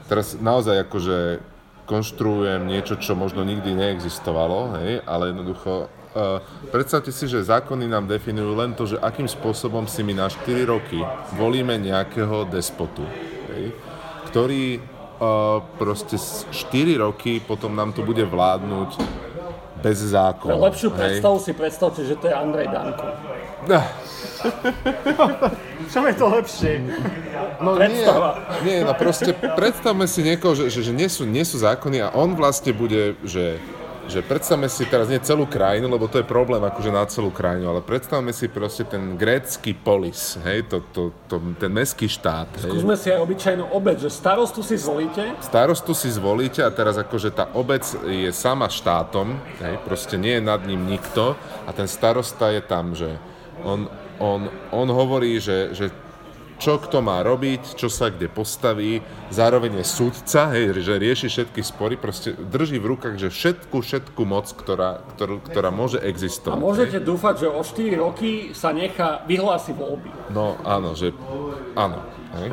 teraz naozaj akože konštruujem niečo, čo možno nikdy neexistovalo, hej, ale jednoducho uh, predstavte si, že zákony nám definujú len to, že akým spôsobom si my na 4 roky volíme nejakého despotu, hej, ktorý uh, proste s 4 roky potom nám tu bude vládnuť bez Pre zákona. lepšiu predstavu si predstavte, že to je Andrej Danko. Čo je to lepšie? No Predstava. Nie, nie, no proste predstavme si niekoho, že, že, že nie, sú, nie sú zákony a on vlastne bude, že, že predstavme si teraz nie celú krajinu, lebo to je problém akože na celú krajinu, ale predstavme si proste ten grécky polis, hej, to, to, to, ten mestský štát. Hej. Skúsme si aj obyčajnú obec, že starostu si zvolíte, Starostu si zvolíte a teraz akože tá obec je sama štátom, hej, proste nie je nad ním nikto a ten starosta je tam, že on, on, on hovorí, že, že čo kto má robiť, čo sa kde postaví, zároveň je sudca, hej, že rieši všetky spory, proste drží v rukách, že všetku, všetku moc, ktorá, ktorú, ktorá môže a existovať. môžete dúfať, že o 4 roky sa nechá vyhlási voľby. No áno, že áno. Hej?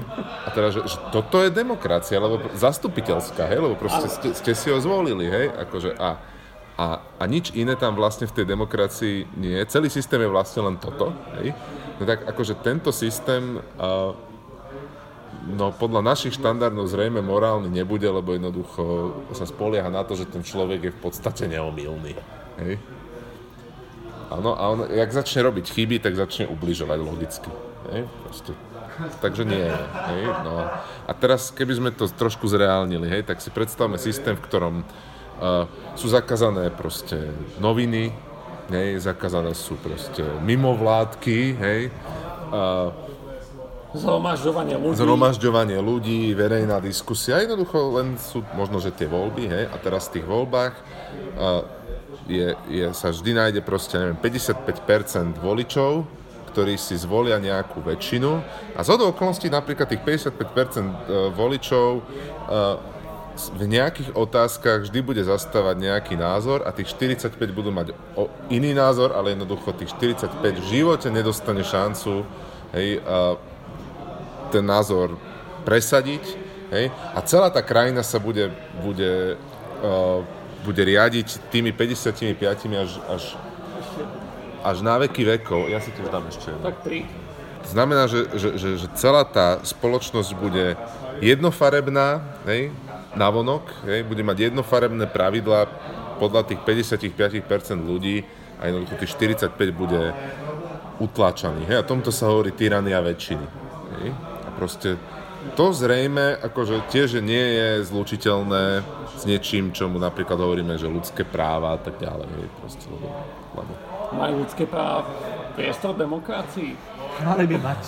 A teda, že, že toto je demokracia, lebo zastupiteľská, hej, lebo proste ste, ste si ho zvolili, hej, akože a, a, a nič iné tam vlastne v tej demokracii nie je. Celý systém je vlastne len toto, hej. No tak akože tento systém, no podľa našich štandardov zrejme morálny nebude, lebo jednoducho sa spolieha na to, že ten človek je v podstate neomilný, hej. Áno, a on, jak začne robiť chyby, tak začne ubližovať logicky. Hej? Proste. Takže nie. Hej? No. A teraz, keby sme to trošku zreálnili, hej, tak si predstavme systém, v ktorom uh, sú zakázané proste noviny, hej, zakázané sú proste mimovládky, hej, uh, Zhromažďovanie ľudí. zhromažďovanie ľudí, verejná diskusia, jednoducho len sú možno, že tie voľby, hej, a teraz v tých voľbách uh, je, je, sa vždy nájde proste, neviem, 55% voličov, ktorí si zvolia nejakú väčšinu. A z okolností napríklad tých 55% voličov uh, v nejakých otázkach vždy bude zastávať nejaký názor a tých 45 budú mať iný názor, ale jednoducho tých 45 v živote nedostane šancu hej, uh, ten názor presadiť, hej, a celá tá krajina sa bude, bude, uh, bude riadiť tými 55 až, až, až na veky vekov. Ja si tiež dám ešte jedno. Tak. To znamená, že, že, že, že celá tá spoločnosť bude jednofarebná, hej, navonok, hej, bude mať jednofarebné pravidlá podľa tých 55% ľudí a jednoducho tých 45 bude utláčaných. Hej, a tomto sa hovorí tyrania väčšiny. Hej. A proste to zrejme akože tiež nie je zlučiteľné s niečím, čomu napríklad hovoríme, že ľudské práva a tak ďalej. Hej, proste, lebo, lebo Majú ľudské práva priestor demokracii. Mali by mať.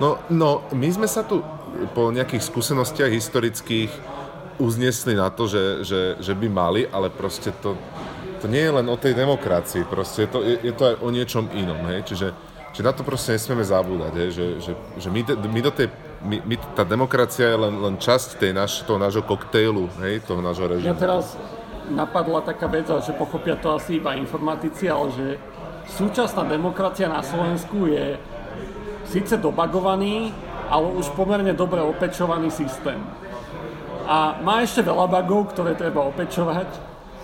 No, no, my sme sa tu po nejakých skúsenostiach historických uznesli na to, že, že, že by mali, ale proste to, to nie je len o tej demokracii, proste je to, je, je to aj o niečom inom, hej, čiže, čiže na to proste nesmieme zabúdať, hej, že, že, že my, my do tej, my, my, tá demokracia je len, len časť tej naš, toho nášho koktejlu, hej, toho nášho režimu. Ja teraz napadla taká vec, že pochopia to asi iba informatici, ale že súčasná demokracia na Slovensku je síce dobagovaný, ale už pomerne dobre opečovaný systém. A má ešte veľa bugov, ktoré treba opečovať,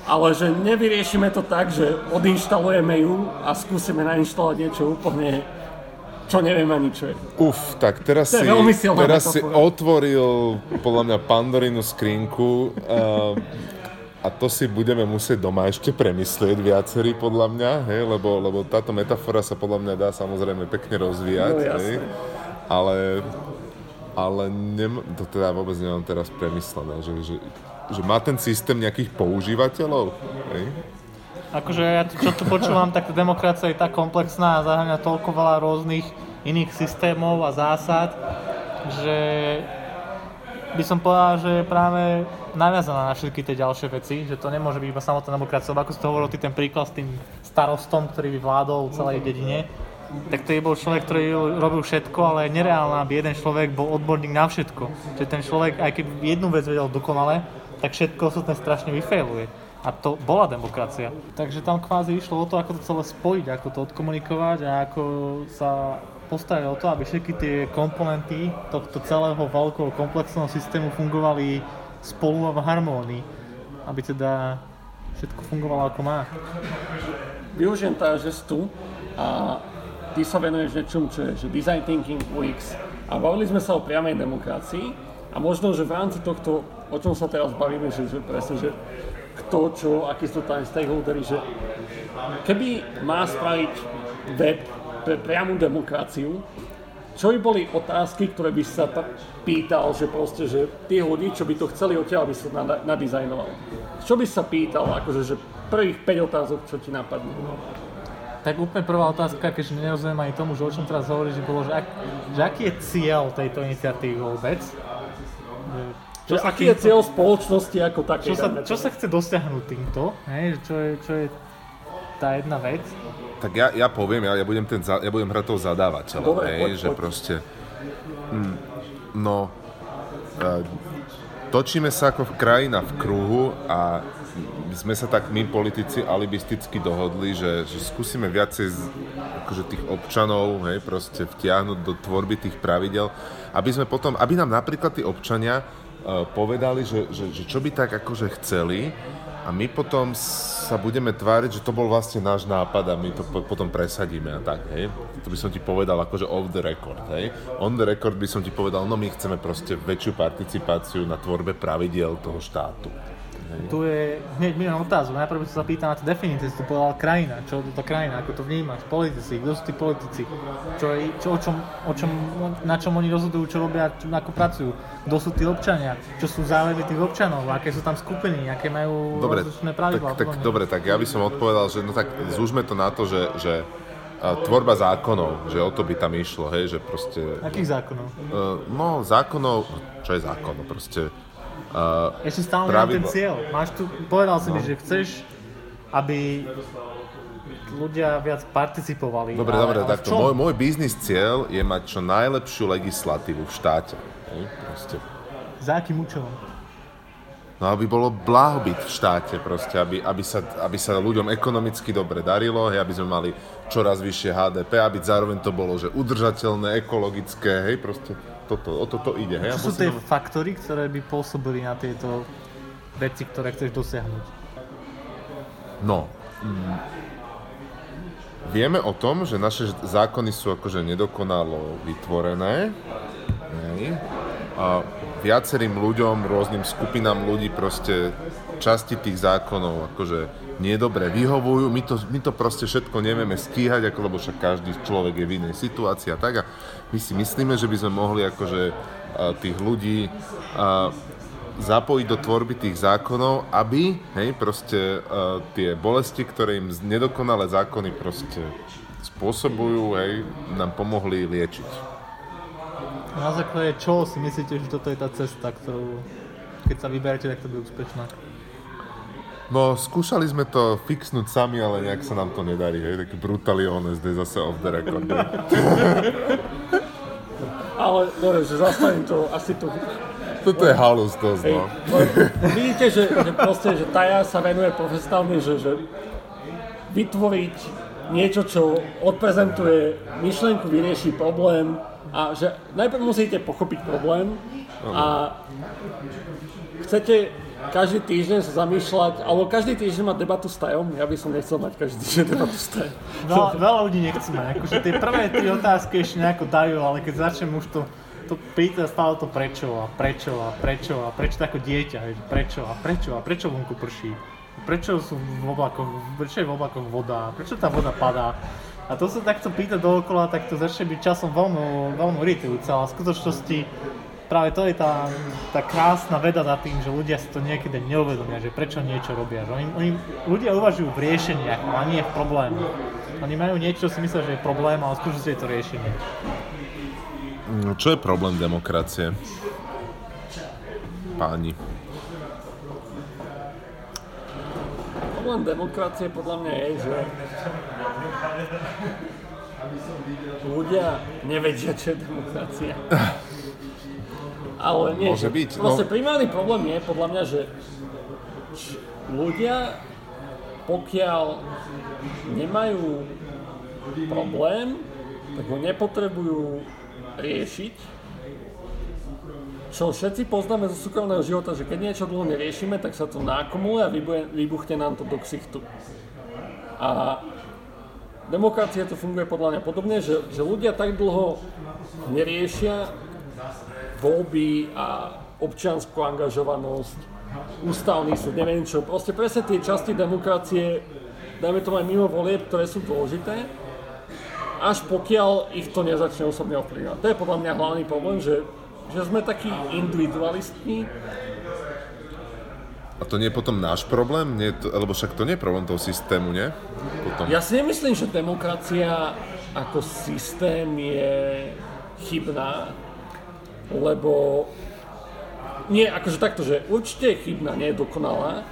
ale že nevyriešime to tak, že odinštalujeme ju a skúsime nainštalovať niečo úplne, čo neviem ani čo je. Uf, tak teraz, si, teraz si otvoril podľa mňa Pandorinu skrinku uh, a to si budeme musieť doma ešte premyslieť viacerí podľa mňa, hej, lebo, lebo táto metafora sa podľa mňa dá samozrejme pekne rozvíjať, No, hej, ale, ale nem, to teda vôbec nemám teraz premyslené, že, že, že má ten systém nejakých používateľov, hej? Akože ja čo tu počúvam, tak tá demokracia je tak komplexná a zahrania toľko veľa rôznych iných systémov a zásad, že by som povedal, že je práve naviazaná na všetky tie ďalšie veci, že to nemôže byť iba samotná demokracia, ako si to hovoril, ty ten príklad s tým starostom, ktorý vládol celej dedine, tak to je bol človek, ktorý robil všetko, ale nereálne, aby jeden človek bol odborník na všetko. Že ten človek, aj keby jednu vec vedel dokonale, tak všetko ostatné strašne vyfailuje. A to bola demokracia. Takže tam kvázi išlo o to, ako to celé spojiť, ako to odkomunikovať a ako sa postaviť o to, aby všetky tie komponenty tohto celého veľkého komplexného systému fungovali spolu a v harmónii. Aby teda všetko fungovalo ako má. Využijem teda, že si tu a ty sa venuješ niečomu, čo je že design thinking UX a bavili sme sa o priamej demokracii a možno, že v rámci tohto, o čom sa teraz bavíme, že, že presne, že kto, čo, akí sú tam stakeholdery, že keby má spraviť web pre priamu demokraciu, čo by boli otázky, ktoré by sa ta- pýtal, že proste, že tí ľudí, čo by to chceli od teba, by sa nadizajnoval. Čo by sa pýtal, akože, že prvých 5 otázok, čo ti napadne? Tak úplne prvá otázka, keďže nerozumiem ani tomu, že o čom teraz hovoríš, že bolo, že, ak, že aký je cieľ tejto iniciatívy vôbec? Čo sa aký je cieľ spoločnosti ako také? čo sa, čo sa chce dosiahnuť týmto? Hej, čo, je, čo je tá jedna vec? Tak ja, ja poviem, ja, ja, budem ten, za- ja budem hrať toho zadávateľa, Dobre, hej, poď, že poď. proste, hm, no, e, točíme sa ako v krajina v kruhu a sme sa tak my politici alibisticky dohodli, že, že skúsime viacej z, akože tých občanov, hej, proste vtiahnuť do tvorby tých pravidel, aby sme potom, aby nám napríklad tí občania e, povedali, že, že, že čo by tak akože chceli a my potom sa budeme tváriť, že to bol vlastne náš nápad a my to po, potom presadíme a tak, hej. To by som ti povedal akože off the record, hej. On the record by som ti povedal, no my chceme proste väčšiu participáciu na tvorbe pravidiel toho štátu. Tu je hneď milión otázok. Najprv by som sa pýtal na tie definície, si tu povedal krajina. Čo je to krajina, ako to vnímaš? Politici, kto sú tí politici? Čo je, čo, o čom, o čom, na čom oni rozhodujú, čo robia, čo, ako pracujú? Kto sú tí občania? Čo sú záujmy tých občanov? Aké sú tam skupiny? Aké majú Dobre, rozličné tak, pravidlá? tak, podobne? dobre, tak ja by som odpovedal, že no tak zúžme to na to, že, že tvorba zákonov, že o to by tam išlo, hej, že proste... Akých zákonov? Uh, no, zákonov, čo je zákon, no proste... Uh, Ešte stále nemám ten Pravidla. cieľ. Máš tu, povedal si mi, No. že chceš, aby ľudia viac participovali. dobre, ale, dobre, ale takto. Môj, môj biznis cieľ je mať čo najlepšiu legislatívu v štáte. Proste. Za akým účelom? No aby bolo blahobyt v štáte proste, aby, aby, sa, aby sa ľuďom ekonomicky dobre darilo, hej, aby sme mali čoraz vyššie HDP, aby zároveň to bolo, že udržateľné, ekologické, hej, proste toto, o toto ide, hej. Čo sú tie faktory, ktoré by pôsobili na tieto veci, ktoré chceš dosiahnuť? No. mm, Vieme o tom, že naše zákony sú akože nedokonalo vytvorené. Hej. A viacerým ľuďom, rôznym skupinám ľudí proste časti tých zákonov akože nedobre vyhovujú. My to, my to proste všetko nevieme stíhať, ako, lebo však každý človek je v inej situácii a tak. A my si myslíme, že by sme mohli akože a, tých ľudí a, zapojiť do tvorby tých zákonov, aby hej, proste uh, tie bolesti, ktoré im nedokonalé zákony proste spôsobujú, hej, nám pomohli liečiť. Na základe čoho si myslíte, že toto je tá cesta, ktorú keď sa vyberete, tak to bude úspešné. No, skúšali sme to fixnúť sami, ale nejak sa nám to nedarí, hej, taký brutally honest, je zase off the record. Ale dobre, že zastavím to, asi to... Toto je halus dosť, Hej, no. vidíte, že, že proste, že Taja sa venuje profesionálne, že, že vytvoriť niečo, čo odprezentuje myšlienku, vyrieši problém a že najprv musíte pochopiť problém a chcete každý týždeň sa zamýšľať, alebo každý týždeň mať debatu s tajom, ja by som nechcel mať každý týždeň debatu s tajom. Veľa, veľa ľudí nechceme, akože tie prvé tri otázky ešte nejako dajú, ale keď začnem už to, to pýtať stále to prečo a prečo a prečo a prečo to ako dieťa, prečo a prečo a prečo vonku prší, prečo sú v oblakoch, prečo je v oblakoch voda, prečo tá voda padá. A to sa takto pýta dookola, tak to začne byť časom veľmi, veľmi iritujúce, ale v skutočnosti práve to je tá, tá krásna veda za tým, že ľudia si to niekedy neuvedomia, že prečo niečo robia. Že oni, oni, ľudia uvažujú v riešeniach, a nie v problémoch. Oni majú niečo, čo si myslia, že je problém, ale skutočnosti je to riešenie. No, Čo je problém demokracie? Páni. Problém demokracie podľa mňa je, že ľudia nevedia, čo je demokracia. Ale nie, Môže že byť, no. Proste primárny problém je podľa mňa, že ľudia, pokiaľ nemajú problém, tak ho nepotrebujú riešiť. Čo všetci poznáme zo súkromného života, že keď niečo dlho neriešime, tak sa to nakumuluje a vybuchne nám to do ksichtu. A demokracia to funguje podľa mňa podobne, že, že ľudia tak dlho neriešia voľby a občianskú angažovanosť, ústavný súd, neviem čo, proste presne tie časti demokracie, dajme to aj mimo volieb, ktoré sú dôležité, až pokiaľ ich to nezačne osobne ovplyvňovať. To je podľa mňa hlavný problém, že, že sme takí individualistní, A to nie je potom náš problém? Nie to, lebo však to nie je problém toho systému, nie? Potom. Ja si nemyslím, že demokracia ako systém je chybná, lebo nie, akože takto, že určite je chybná, nie je dokonalá,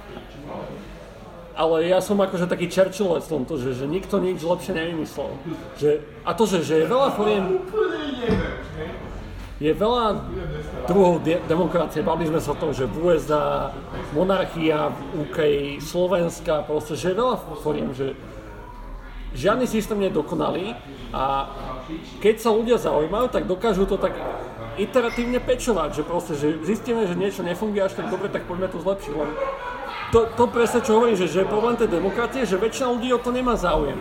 ale ja som akože taký Churchillec v tomto, že, že nikto nič lepšie nevymyslel. Že, a to, že, že je veľa foriem, je veľa druhov de- demokracie. Bavili sme sa o tom, že v USA, monarchia, v UK, Slovenska, proste, že je veľa foriem, že žiadny systém nie je dokonalý a keď sa ľudia zaujímajú, tak dokážu to tak iteratívne pečovať, že proste, že zistíme, že niečo nefunguje až tak dobre, tak poďme to zlepšiť. Len to, to presne, čo hovorím, že, že problém tej demokracie, že väčšina ľudí o to nemá záujem.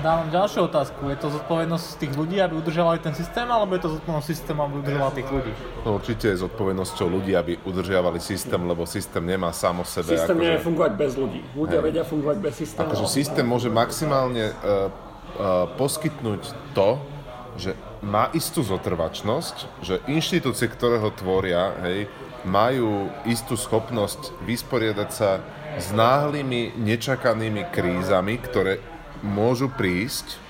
Dávam ďalšiu otázku. Je to zodpovednosť tých ľudí, aby udržiavali ten systém, alebo je to zodpovednosť systému, aby udržoval tých ľudí? No, určite je zodpovednosťou ľudí, aby udržiavali systém, lebo systém nemá sám o sebe. Systém nevie akože, fungovať bez ľudí. Ľudia Hej. vedia fungovať bez systému. akože systém môže maximálne uh, uh, poskytnúť to, že má istú zotrvačnosť, že inštitúcie, ktoré ho tvoria, hej, majú istú schopnosť vysporiadať sa s náhlymi, nečakanými krízami, ktoré môžu prísť.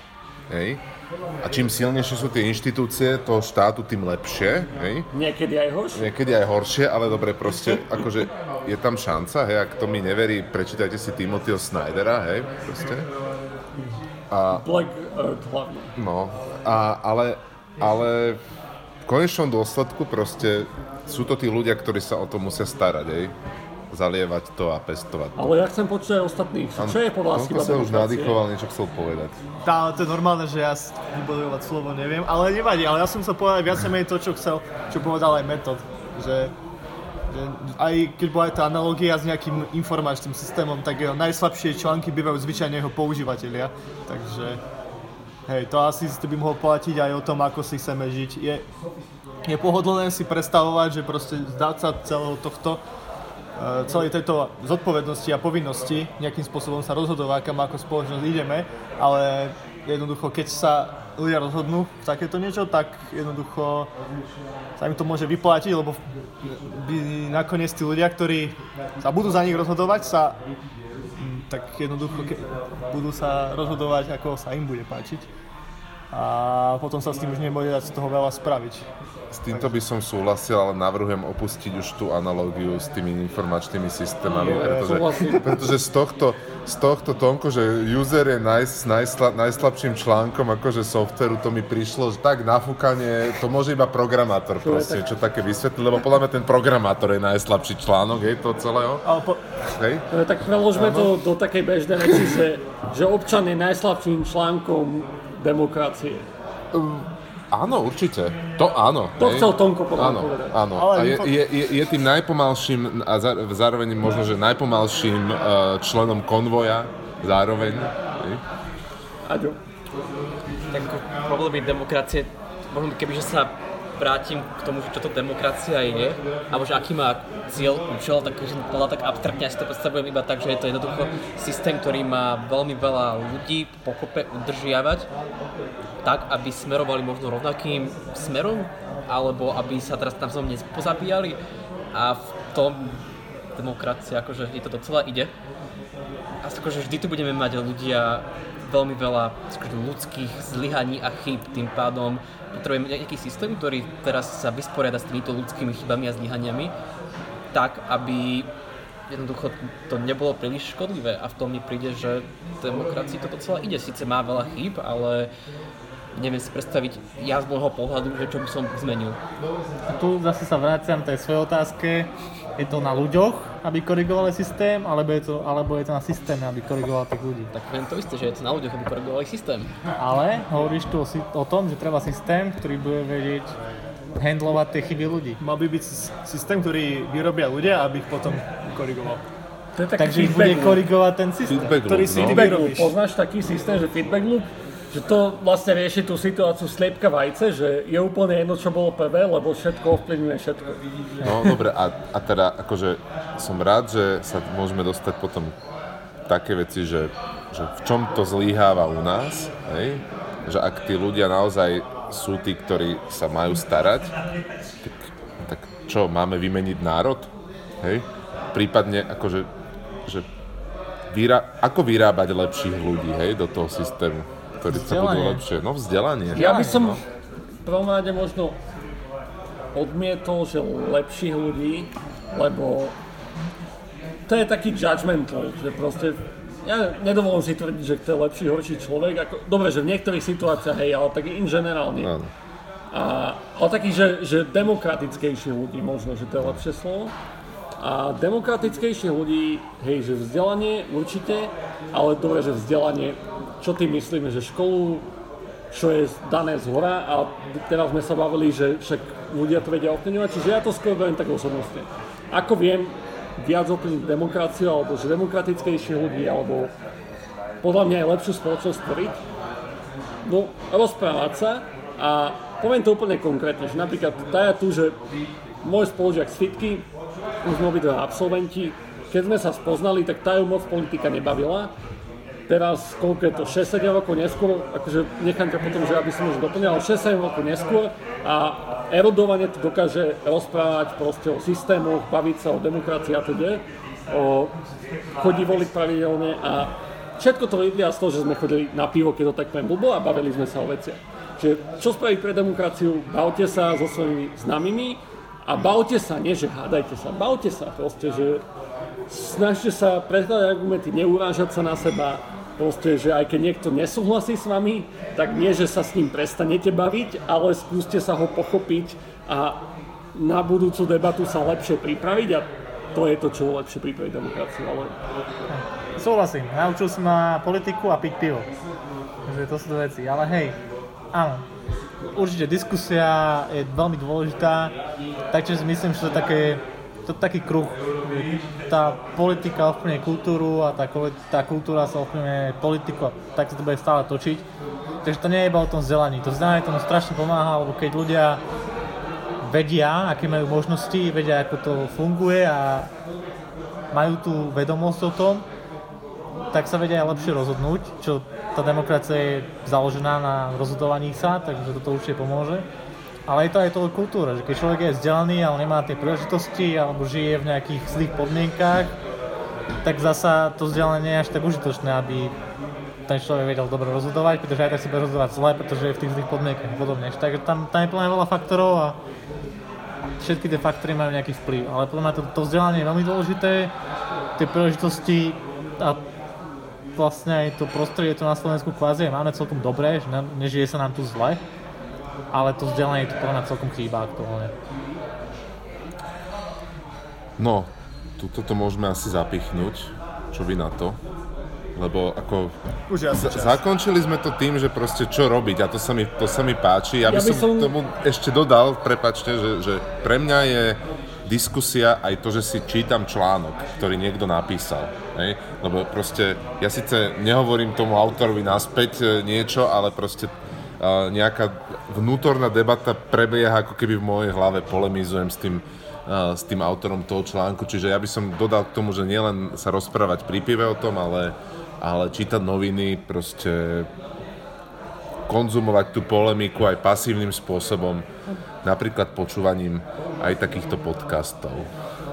Hej. A čím silnejšie sú tie inštitúcie toho štátu, tým lepšie. Hej. Niekedy aj horšie. Niekedy aj horšie, ale dobre, proste, akože je tam šanca, hej, ak to mi neverí, prečítajte si Timothyho Snydera, hej, proste. Black Earth hlavne. No, a, ale, ale v konečnom dôsledku proste sú to tí ľudia, ktorí sa o to musia starať, hej. Zalievať to a pestovať to. Ale ja chcem počuť aj ostatných. Čo je podľa vás chyba sa už nadýchoval, niečo chcel povedať. Tá, to je normálne, že ja vybojovať slovo neviem, ale nevadí, ale ja som chcel povedať viac menej to, čo chcel, čo povedal aj Metod, že, že aj keď bola aj tá analogia s nejakým informačným systémom, tak jeho najslabšie články bývajú zvyčajne jeho používateľia, takže hej, to asi by mohol platiť aj o tom, ako si chceme žiť. Je, je pohodlné si predstavovať, že proste zdať sa celého tohto, celej tejto zodpovednosti a povinnosti nejakým spôsobom sa rozhodovať, kam ako spoločnosť ideme, ale jednoducho, keď sa ľudia rozhodnú v takéto niečo, tak jednoducho sa im to môže vyplatiť, lebo by nakoniec tí ľudia, ktorí sa budú za nich rozhodovať, sa mm, tak jednoducho budú sa rozhodovať, ako sa im bude páčiť. A potom sa s tým už nebude dať z toho veľa spraviť. S týmto by som súhlasil, ale navrhujem opustiť už tú analógiu s tými informačnými systémami, pretože, pretože z tohto, z tohto tonko, že user je naj, najsla, najslabším článkom akože softveru, to mi prišlo, že tak nafúkanie, to môže iba programátor proste, čo také vysvetliť, lebo podľa mňa ten programátor je najslabší článok, hej, to celého. Ale po, Hej? No, tak preložme to do takej bežnej veci, že, že občan je najslabším článkom demokracie. Áno, určite. To áno. To hej. chcel Tonko podľa Áno, povedať. áno. Ale A je, je, je, je tým najpomalším a zá- zároveň možno, že najpomalším uh, členom konvoja zároveň. hej. Aďo. Tak problémy demokracie, možno kebyže sa vrátim k tomu, že čo to demokracia je, alebo že aký má cieľ, účel, tak že podľa tak abstraktne ja si to predstavujem iba tak, že je to jednoducho systém, ktorý má veľmi veľa ľudí pokope udržiavať, tak, aby smerovali možno rovnakým smerom, alebo aby sa teraz tam so mne pozabíjali a v tom demokracia, akože je to docela ide. A akože vždy tu budeme mať ľudia veľmi veľa akože, ľudských zlyhaní a chýb, tým pádom potrebujeme nejaký systém, ktorý teraz sa vysporiada s týmito ľudskými chybami a zlyhaniami, tak, aby jednoducho to nebolo príliš škodlivé a v tom mi príde, že demokracii to docela ide. Sice má veľa chýb, ale neviem si predstaviť ja z môjho pohľadu, že čo by som zmenil. A tu zase sa vraciam k tej svojej otázke. Je to na ľuďoch, aby korigovali systém, alebo je to, alebo je to na systéme, aby korigoval tých ľudí? Tak viem to isté, že je to na ľuďoch, aby korigovali systém. Ale hovoríš tu o, o tom, že treba systém, ktorý bude vedieť handlovať tie chyby ľudí. mal by byť sys- systém, ktorý vyrobia ľudia, aby ich potom korigoval. To je taký Takže ich feedback bude korigovať ten systém. Feedback Ktorý loop, si no. Feedback loop. Poznáš taký systém, že feedback loop? Že to vlastne rieši tú situáciu sliepka vajce, že je úplne jedno, čo bolo prvé, lebo všetko ovplyvňuje všetko. No dobre, a, a teda akože som rád, že sa môžeme dostať potom také veci, že, že v čom to zlyháva u nás, hej? že ak tí ľudia naozaj sú tí, ktorí sa majú starať, tak, tak čo, máme vymeniť národ? Hej? Prípadne akože, že vyrá, ako vyrábať lepších ľudí, hej, do toho systému, ktorí sa budú lepšie, no vzdelanie. Ja by som v prvom rade možno odmietol, že lepších ľudí, lebo to je taký judgmental, že proste ja nedovolím si tvrdiť, že to je lepší, horší človek. Ako, dobre, že v niektorých situáciách, hej, ale tak in generálne. Áno. A, ale taký, že, že demokratickejších ľudí možno, že to je lepšie slovo. A demokratickejších ľudí, hej, že vzdelanie určite, ale dobre, že vzdelanie, čo tým myslíme, že školu, čo je dané z hora a teraz sme sa bavili, že však ľudia to vedia ovplyvňovať, čiže ja to skôr beriem tak osobnostne. Ako viem viac ovplyvniť demokraciu, alebo že demokratickejších ľudí, alebo podľa mňa aj lepšiu spoločnosť tvoriť, no rozprávať sa a poviem to úplne konkrétne, že napríklad tá tu, že môj spolužiak z Fitky, už sme obidva absolventi, keď sme sa spoznali, tak tá ju moc politika nebavila. Teraz, koľko je to, 6-7 rokov neskôr, akože nechám ťa potom, že aby som už doplňal, 6-7 rokov neskôr a erodovanie to dokáže rozprávať proste o systémoch, baviť sa o demokracii a teda, o chodí voliť pravidelne a všetko to vyplýva z toho, že sme chodili na pivo, keď to tak poviem blbo a bavili sme sa o veciach. Čiže čo spraviť pre demokraciu? Bavte sa so svojimi známymi a bavte sa, nie že hádajte sa, bavte sa proste, že snažte sa predkladať argumenty, neurážať sa na seba, proste, že aj keď niekto nesúhlasí s vami, tak nie, že sa s ním prestanete baviť, ale skúste sa ho pochopiť a na budúcu debatu sa lepšie pripraviť a to je to, čo lepšie pripraviť demokraciu, ale Súhlasím, naučil si ma politiku a piť pivo. Takže to sú dve veci, ale hej, áno. Určite diskusia je veľmi dôležitá, takže si myslím, že to je také, to taký kruh. Tá politika ovplyvňuje kultúru a tá, tá kultúra sa ovplyvňuje politiku a tak sa to bude stále točiť. Takže to nie je iba o tom vzdelaní. To vzdelanie tomu strašne pomáha, lebo keď ľudia vedia, aké majú možnosti, vedia, ako to funguje a majú tú vedomosť o tom, tak sa vedia aj lepšie rozhodnúť, čo tá demokracia je založená na rozhodovaní sa, takže toto určite pomôže. Ale je to aj to o kultúre, že keď človek je vzdelaný, ale nemá tie príležitosti, alebo žije v nejakých zlých podmienkách, tak zasa to vzdelanie nie je až tak užitočné, aby ten človek vedel dobre rozhodovať, pretože aj tak si bude rozhodovať zle, pretože je v tých zlých podmienkach a podobne. Takže tam, tam je plne veľa faktorov a všetky tie faktory majú nejaký vplyv. Ale podľa mňa to, to vzdelanie je veľmi dôležité, tie príležitosti a vlastne aj to prostredie tu na Slovensku kvázi máme celkom dobré, že ne, nežije sa nám tu zle, ale to vzdelanie tu podľa mňa celkom chýba aktuálne. No, tuto to môžeme asi zapichnúť. Čo vy na to? Lebo ako... Už Z- zakončili sme to tým, že proste čo robiť a to sa mi, to sa mi páči. Ja by, Ja by som, som- tomu ešte dodal, prepačte, že, že pre mňa je diskusia aj to, že si čítam článok, ktorý niekto napísal. Hej? Lebo proste, ja síce nehovorím tomu autorovi naspäť e, niečo, ale proste uh, nejaká vnútorná debata prebieha, ako keby v mojej hlave polemizujem s tým, uh, s tým autorom toho článku. Čiže ja by som dodal k tomu, že nielen sa rozprávať pri pive o tom, ale, ale čítať noviny, proste konzumovať tú polemiku aj pasívnym spôsobom, napríklad počúvaním aj takýchto podcastov.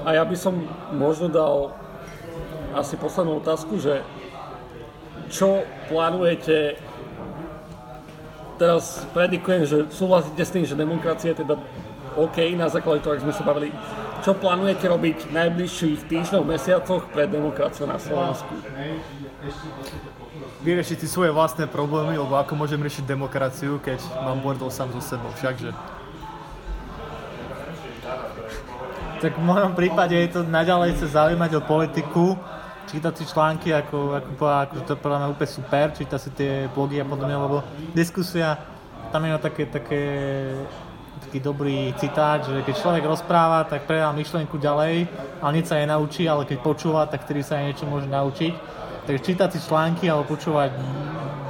A ja by som možno dal asi poslednú otázku, že čo plánujete teraz predikujem, že súhlasíte s tým, že demokracia je teda OK, na základe toho, ak sme sa bavili, čo plánujete robiť v najbližších týždňoch, mesiacoch pre demokraciu na Slovensku? Vyriešiť si svoje vlastné problémy, lebo ako môžem riešiť demokraciu, keď mám bordel sám so sebou, všakže. Tak v mojom prípade je to naďalej sa zaujímať o politiku, čítať si články, ako, ako, ako to podľa mňa úplne super, čítať si tie blogy a podobne, lebo diskusia, tam je také, také, taký dobrý citát, že keď človek rozpráva, tak predá myšlienku ďalej, ale nič sa nenaučí, ale keď počúva, tak vtedy sa aj niečo môže naučiť. Takže čítať si články alebo počúvať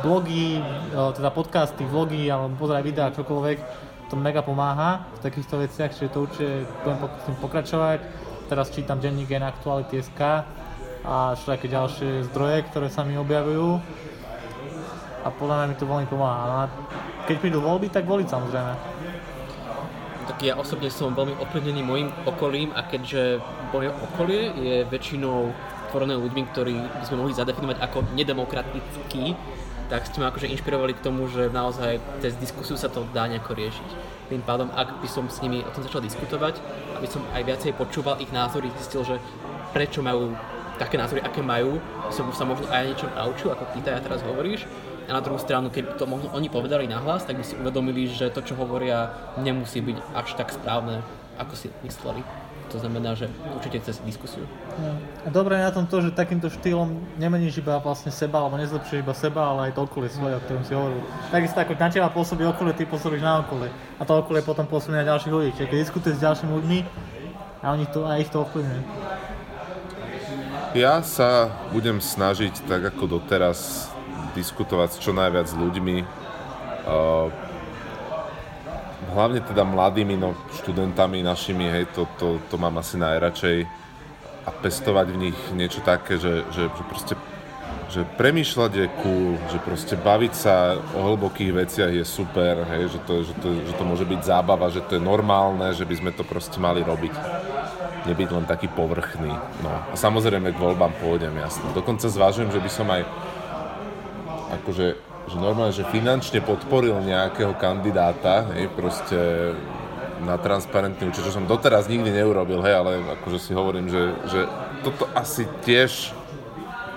blogy, teda podcasty, vlogy alebo pozerať videá, čokoľvek, to mega pomáha v takýchto veciach, čiže to určite budem s tým pokračovať. Teraz čítam denník N Aktuality.sk a všelijaké ďalšie zdroje, ktoré sa mi objavujú a podľa mňa mi to veľmi pomáha. No a keď prídu voľby, tak voliť samozrejme. Tak ja osobne som veľmi ovplyvnený mojim okolím a keďže moje okolie je väčšinou tvorené ľuďmi, ktorí by sme mohli zadefinovať ako nedemokratickí, tak ste ma akože inšpirovali k tomu, že naozaj cez diskusiu sa to dá nejako riešiť. Tým pádom, ak by som s nimi o tom začal diskutovať, aby som aj viacej počúval ich názory, zistil, že prečo majú také názory, aké majú, som sa možno aj niečo naučil, ako ty ja teraz hovoríš. A na druhú stranu, keď to možno oni povedali nahlas, tak by si uvedomili, že to, čo hovoria, nemusí byť až tak správne, ako si mysleli. To znamená, že určite cez diskusiu. A dobre je na tom to, že takýmto štýlom nemeníš iba vlastne seba, alebo nezlepšíš iba seba, ale aj to okolie svoje, o ktorom si hovoril. Takisto ako na teba pôsobí okolie, ty pôsobíš na okolie. A to okolie potom pôsobí na ďalších ľudí. Čiže keď diskutuješ s ďalšími ľuďmi, a oni to, aj ich to ovplyvňuje. Ja sa budem snažiť, tak ako doteraz, diskutovať s čo najviac s ľuďmi. Uh, hlavne teda mladými, no študentami našimi, hej, to, to, to mám asi najradšej. A pestovať v nich niečo také, že, že, že proste že premýšľať je cool, že proste baviť sa o hlbokých veciach je super, hej, že, to, že, to, že to môže byť zábava, že to je normálne, že by sme to proste mali robiť nebyť len taký povrchný. No a samozrejme k voľbám pôjdem, jasne. Dokonca zvážujem, že by som aj akože že normálne, že finančne podporil nejakého kandidáta, hej, proste na transparentný účet, čo som doteraz nikdy neurobil, hej, ale akože si hovorím, že, že toto asi tiež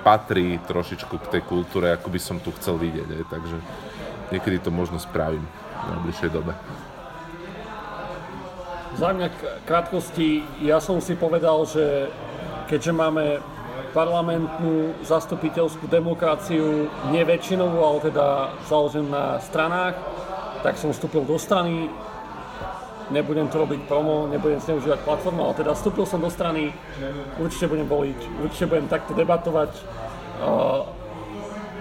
patrí trošičku k tej kultúre, ako by som tu chcel vidieť, hej, takže niekedy to možno spravím v najbližšej dobe. Za mňa krátkosti, ja som si povedal, že keďže máme parlamentnú zastupiteľskú demokraciu, nie väčšinovú, ale teda založenú na stranách, tak som vstúpil do strany, nebudem to robiť promo, nebudem zneužívať platformu, ale teda vstúpil som do strany, určite budem voliť, určite budem takto debatovať,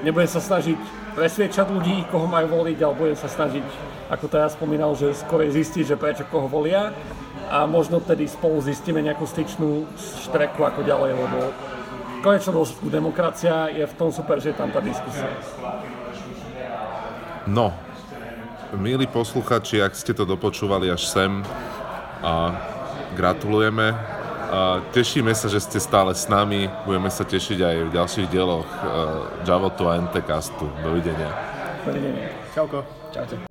nebudem sa snažiť presviečať ľudí, koho majú voliť, ale budem sa snažiť, ako to ja spomínal, že skôr zistiť, že prečo koho volia. A možno tedy spolu zistíme nejakú styčnú štreku ako ďalej, lebo v konečnom dôsledku demokracia je v tom super, že je tam tá diskusia. No, milí posluchači, ak ste to dopočúvali až sem, a gratulujeme a tešíme sa, že ste stále s nami. Budeme sa tešiť aj v ďalších dieloch uh, Javotu a NT Castu. Dovidenia. Dovidenia. Čauko. Čaute.